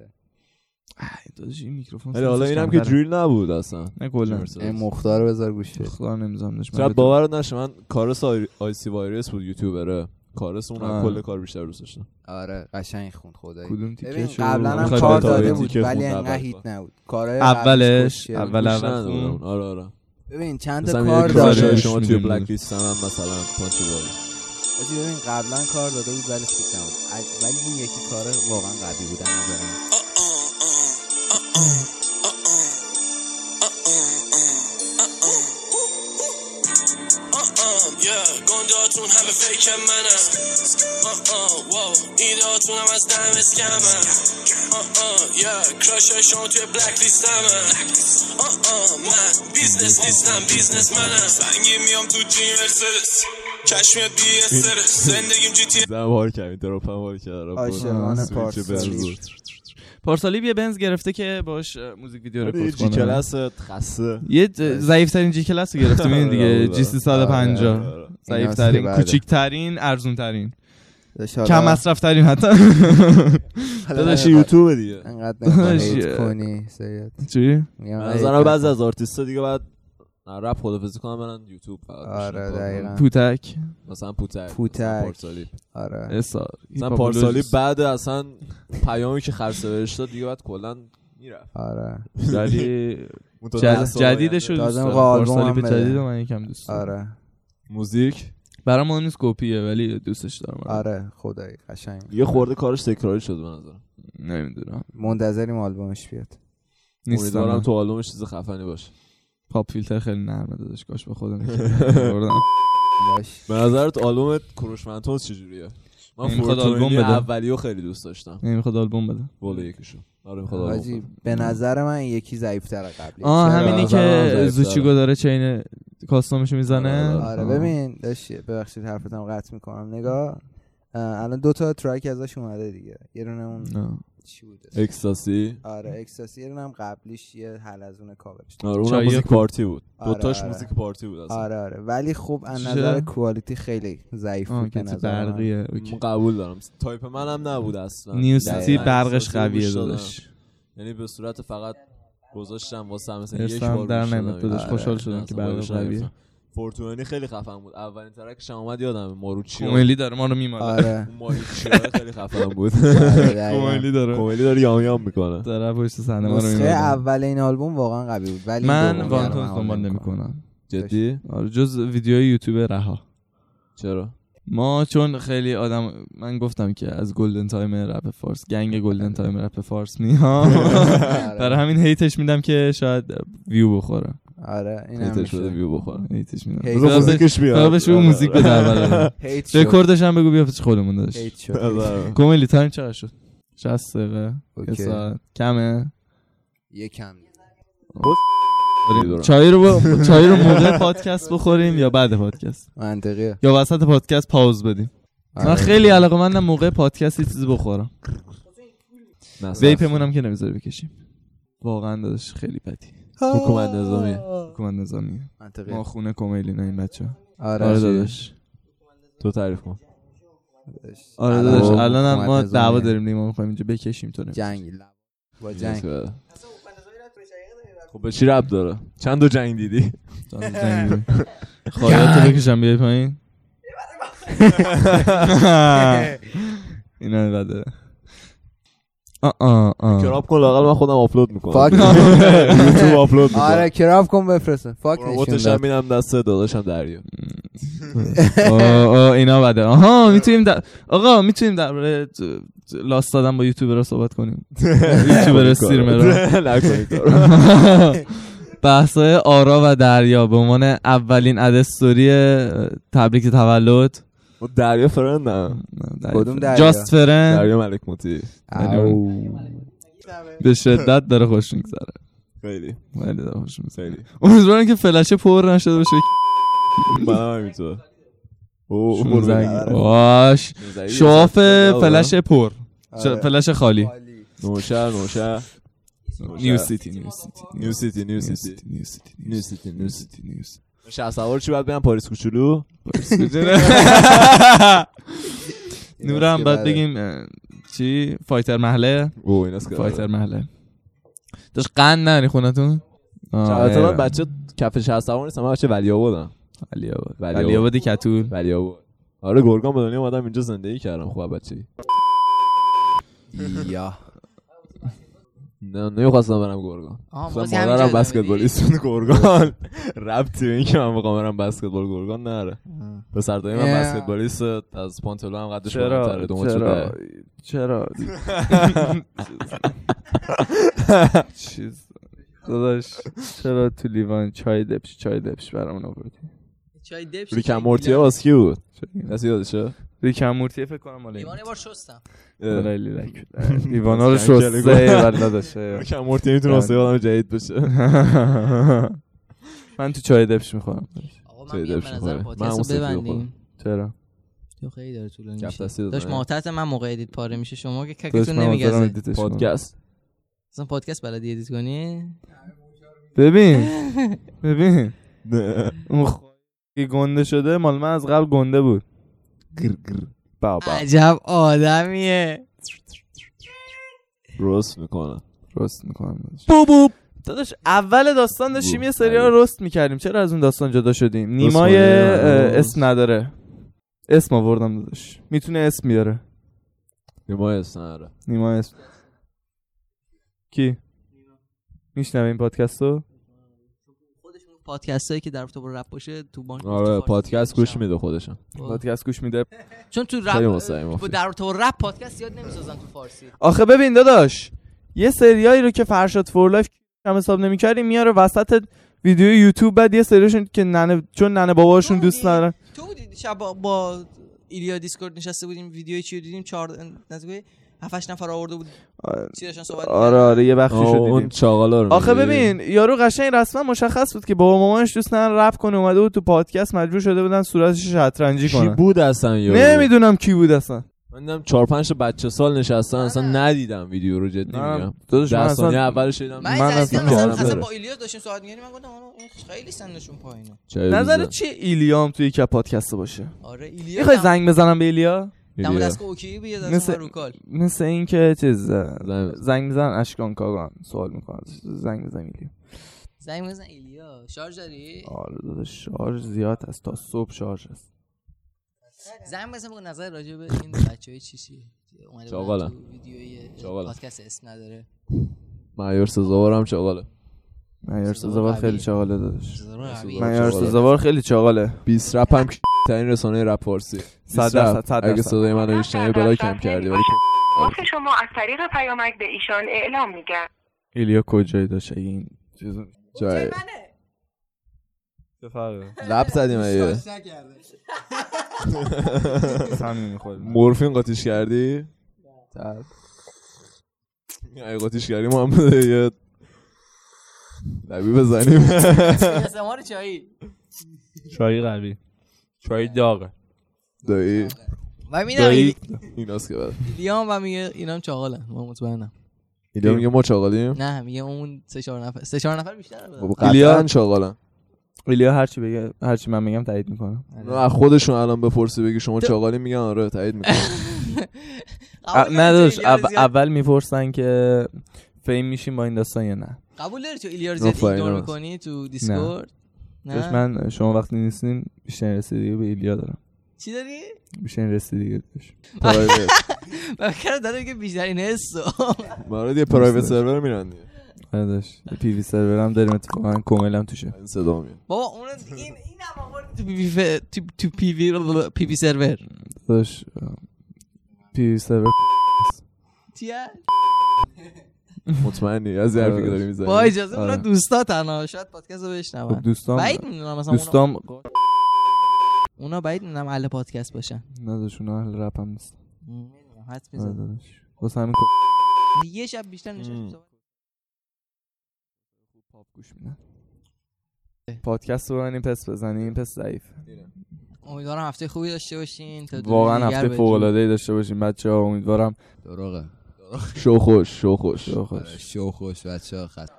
داداش این میکروفون ولی حالا اینم که. دریل نبود اصلا. نه کلا. این مختار رو بذار گوش بده خدا نمی‌ذارم داشت. شاید باورت نشه من کارس آی, سی وایرس بود یوتیوبره. کارس اون. کل کار بیشتر دوست داشتم. آره قشنگ خوند خدایی. کدوم تیکه قبلا هم کار؟ داده بود ولی انقدر کار. هیت نبود. کارهای اولش بود. اول اول آره آره. ببین چند تا کار داده شما توی. بلک لیست هم مثلا پانچ حاجی ببین قبلا کار داده بود ولی خوب نبود. ولی این یکی کار واقعا قوی بود از نظرم. گنداتون همه فیک آه واو ایداتون هم از دم آه یا کراش شما توی بلک لیست آه من بیزنس نیستم بیزنس منم سنگی میام تو جی مرسدس چشمیت بی استرس زندگیم جی تی زن بار کردیم دراپ هم بار کرد عاشقانه سویچ پارسالی. پارسالی یه بنز گرفته که باش موزیک ویدیو آره، رکورد جی کنه کلاس خسته یه ضعیف ترین جی کلاس رو گرفتیم این دیگه آره، جی 350 آره، آره. ضعیف ترین. کوچیک ترین ارزون ترین کم مصرف ترین حتی داداش یوتیوب دیگه انقدر. کنی سید چی؟ نظرم. بعضی از آرتیستا دیگه بعد رپ خدافزی کنم برن یوتیوب فقط آره، دقیقاً. پوتک؟ مثلا پوتک پوتک. پارسالی آره. اسا مثلا پارسالی بعد اصلا پیامی که خرسه بهش داد دیگه بعد کلا می‌رفت. آره. ولی جدیدش رو. دوست دارم. پارسالی هم به بده. جدید من یکم دوست دارم. آره. موزیک؟ برام مهم نیست کپیه ولی دوستش دارم. آره. خدایی قشنگ. یه خورده کارش تکراری شد به نظرم. نمی‌دونم. منتظریم آلبومش بیاد. امیدوارم تو آلبومش چیز خفنی باشه. پاپ فیلتر خیلی نرمه داداش کاش به خودم به نظرت آلبوم کروش منتوس چجوریه؟ من فورتونی آلبوم بده. اولیو خیلی دوست داشتم. نمی‌خواد آلبوم بده. بوله یکیشو. آره می‌خواد آلبوم. به نظر من یکی ضعیف‌تر قبلی. آه؟ همینی که. زوچیگو داره چین کاستومشو می‌زنه. آره، آره. ببین داشت ببخشید حرفتم قطع می‌کنم. نگاه اه، الان دو تا ترک ازش اومده دیگه. یه دونه اون چی بود؟ اکستاسی آره اکستاسی یه هم قبلیش یه حلزون کاورش آره اونم چایی موزیک پارتی بود آره، دوتاش آره. موزیک پارتی بود اصلا آره آره ولی خب از؟ نظر کوالیتی خیلی ضعیف بود که نظر من. برقیه من. قبول دارم تایپ منم نبود اصلا نیو سیتی دقیقاً. برقش قویه. داداش یعنی به صورت فقط گذاشتم واسه مثلا یک بار در نمیاد آره، خوشحال اصلا شدم که بارش برق قویه. فورتونی خیلی خفن بود. اولین ترکش هم اومد یادم ماروچی کوملی داره ما رو میماله. آره. اون ماروچی خیلی خفن بود. آره،. کوملی داره. کوملی داره یام یام می‌کنه. داره پشت صحنه ما رو نسخه میماله. اول این آلبوم واقعا قوی بود ولی من وانتونز من دنبال نمی‌کنم. جدی؟ آره جز ویدیوهای یوتیوب رها. چرا؟ ما چون خیلی آدم من گفتم که از golden time رپ فارس gang golden time رپ فارس میام. آره. برای همین hate ش میدم که شاید ویو بخوره. آره این هم میشه. ویو بخوره hate ش میدم. فقط موزیکش بیاد. بهش بگو موزیک بده اول hit شد. رکوردش هم بگو بیا پیش خودمون داشت hit شد. آره. کوملی time چقدر شد؟ 60 دقیقه. یه okay. ساعت. کمه؟ یکم. بریم. چای رو با- چای رو موقع پادکست بخوریم یا بعد پادکست؟ منطقیه. یا وسط پادکست پاوز بدیم. من آره. خیلی علاقه مندم موقع پادکست یه چیزی بخورم. ویپمون هم که نمی‌ذاره بکشیم. واقعا داداش خیلی بدی. حکومت نظامی حکومت نظامی ما خونه کومیلی نه این بچه آره آره داداش. تو تعریف کن. آره داداش حکومت الان هم ما. دعوا داریم دیگه ما می‌خوایم اینجا بکشیم تو نمی‌تونی. جنگ با جنگ. خب به چی رب داره؟ چند تا جنگ دیدی؟ جنگ خواهیات بکشم بیای پایین؟ اینا بده آه آه آه کراب کن لاقل من خودم آپلود فاک می‌کنم یوتیوب آپلود آره می‌کنم کراب کن بفرستن فاک روبوتش نشون هم میدم دست داداشم دریا. اینا بده. آها می‌تونیم در... آقا می‌تونیم در لاست دادن با یوتیوبر صحبت کنیم. یوتیوبر سیرمرا. بحثای آرا و دریا. به عنوان اولین ادستوری تبریک تولد. ما دریا فرند نه. کدوم دریا؟ جاست فرند. دریا ملک موتی. به شدت داره خوش میگذره. خیلی. خیلی داره خوش میگذره. امیدوارم که فلشه پر نشده باشه. من هم همینطور. باش نوزری شواف فلش پر. آره. فلش خالی. نوشهر نوشهر. نیو سیتی نیو سیتی نیو سیتی نیو سیتی نیو سیتی نیو سیتی نیو سیتی نیو سیتی شهر سوار چی باید برم پاریس کوچولو؟ نورم بعد بله. بگیم چی؟ فایتر محله؟ او ایناست که فایتر محله. داشت قند نری خونتون؟ من بچه کف شهر سوار نیستم من بچه ولی آبادم علی آباد ولی. آبادی کتول ولی آباد آره گرگان به دنیا اومدم اینجا زندگی کردم خوب بچه یا. نه نمی‌خواستم برم گرگان مادرم بسکتبالیست بود گرگان ربطی به این که من بخوام برم بسکتبال گرگان نره به سردایی من. بسکتبالیست از پانتلو هم قدش چرا؟ چرا. چرا؟ چیز. داداش چرا تو لیوان چای دبش چای دبش برامون آوردی؟ چای دبش Rick and Morty ه واسه کی بود؟ کسی یادشه؟ Rick and Morty؟ فکر کنم مال لیوان یه بار شستم. لیوانا رو شسته کلگو. ولی داشته Rick and Morty ه می‌تونه واسه آدم جدید بشه من تو چای دبش می‌خورم. آقا چای من به نظر پادکست ببندیم. چرا؟ تو خیلی داره طولانی میشه. داشت محتاط من موقع edit پاره میشه. شما که ککتون نمیگزه. پادکست؟ اصلا پادکست بلدی ادیت کنی؟ ببین. ببین. اون گنده شده مال من از قبل گنده بود. بابا عجب آدمیه. روست می‌کنه رست می‌کنم بوبوب داداش اول داستان داشتیم. یه سری رو رست می‌کردیم. چرا از اون داستان جدا شدیم؟ نیمای رست. اسم نداره. اسم آوردم داداش. می‌تونه اسم بیاره. نیمای اسم کی؟ میشنوه این پادکست رو خودشون پادکست هایی که در رابطه با رپ باشه تو بانک آره پادکست گوش میده خودشم پادکست گوش میده. چون تو رپ. در رابطه با رپ پادکست زیاد نمی‌سازن تو فارسی. آخه ببین داداش یه سریایی رو که فرشاد for life هم حساب نمی‌کردیم میاره وسط ویدیو یوتیوب بعد یه سریاشون که ننه چون ننه باباشون دوست ندارن. تو بودی؟ شب با, ایلیا دیسکورد نشسته بودیم ویدیوی چی دیدیم؟ چهار نزدیک 7 نفر آورده بود. چی داشتن صحبت آره آره یه بخشی شد اون چاقالا رو آخه؟ ببین یارو قشنگ رسما مشخص بود که بابا مامانش دوست ندارن رپ کنه اومده بود تو پادکست مجبور شده بودن صورتش شطرنجی کی کنن. بود اصلا یارو؟ نمی‌دونم کی بود اصلا. من دیدم چهار پنج تا بچه سال نشستن اصلا. ندیدم ویدیو رو جدی میگم. داداش، من اصلا- اولش دیدم من اصلا اصلا. با ایلیا داشتیم صحبت می‌کردیم من گفتم خیلی سنشون پایینه. نظر. چیه ایلیام توی یک پادکست باشه؟ آره ایلیا می‌خوای زنگ بزنم به ایلیا؟ دم okay؟ بیاد مثل- رو call. مثل این که چیز زنگ- زنگ میزن اشکان کاغان سوال می‌کنن زنگ بزن ایلیا زنگ بزن ایلیا شارژ داری؟ آره داداش شارژ زیاد هست. تا صبح شارژ هست. زنگ بزن بگو نظر راجع به این بچهای چی چی؟ اومده ویدیوی چاقالن. پادکست اسم نداره. معیار سزاوارم چغاله معیار سزاوار. خیلی چاقاله. معیار چاقاله. سزاوار خیلی چاقاله 20 رپ هم که ترین رسانه رپ فارسی. 20 صد درصد، رپ. صد اگه. صدای منو میشنوی بلا کم کردی ولی واسه شما از طریق پیامک به ایشان اعلام میگم. ایلیا کجایی داشت اگه این چیز جای لب زدیم می‌خوره مورفین قاطیش کردی؟ اگه قاطیش کردی محمد یه لبی بزنیم. چایی. چای قوی چای داغه دایی. و میدم دایی ایناست که بعد. ایلیام و میگه اینام چاقالن من مطمئنم. ایلیا میگه ما چاقالیم؟ نه میگه اون سه چهار نفر سه چهار نفر بیشتر ایلیا- چاقالن. ایلیا هرچی بگه هرچی من میگم تایید می‌کنم نه از خودشون الان بپرسی بگی شما چاقالی میگن آره تایید می‌کنم نه اول, می‌پرسن که fame میشیم با این داستان یا نه. قبول داری تو ایلیا رو زیاد ignore آره. می‌کنی تو دیسکورد؟ نه. من شما وقتی نیستین بیشتر رسیدگی به ایلیا دارم. چی داری؟ بیشتر رسیدگی داشت private من فکر داره میگه بیشترین حسو. برای یه private server میرن دیگه. PV server هم داریم اتفاقا کوملم توشه. این صدا میاد. بابا اون این این هم آورد تو PV تو تو PV PV server داداش پی وی سرور چیه؟ مطمئنی؟ از حرفی که داری می‌زنی؟ با اجازه اونا آره. دوستا تنها شاید پادکست رو خب بشنون دوستام بعید می‌دونم مثلا اونا, دوستام اونا بعید می‌دونم اهل پادکست باشن. نداداش اونا اهل رپ هم نیست. نمی‌دونم حد آره می‌زنم. واسه همین یه شب بیشتر. صحبت- پاپ گوش میدن. پادکست رو ببینیم پس بزنیم پس ضعیف. امیدوارم هفته خوبی داشته باشین تا واقعا هفته فوق العاده ای داشته باشیم بچه ها امیدوارم. دروغه. شو خوش شو خوش شو آره، خوش شو خوش بچه ها خط.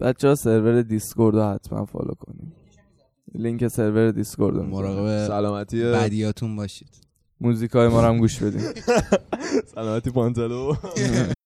بچه ها سرور دیسکورد رو حتما فالو کنیم لینک سرور دیسکورد رو مراقب مراقب سلامتی. بدیاتون باشید. موزیک های ما رو هم گوش بدیم سلامتی پانتلو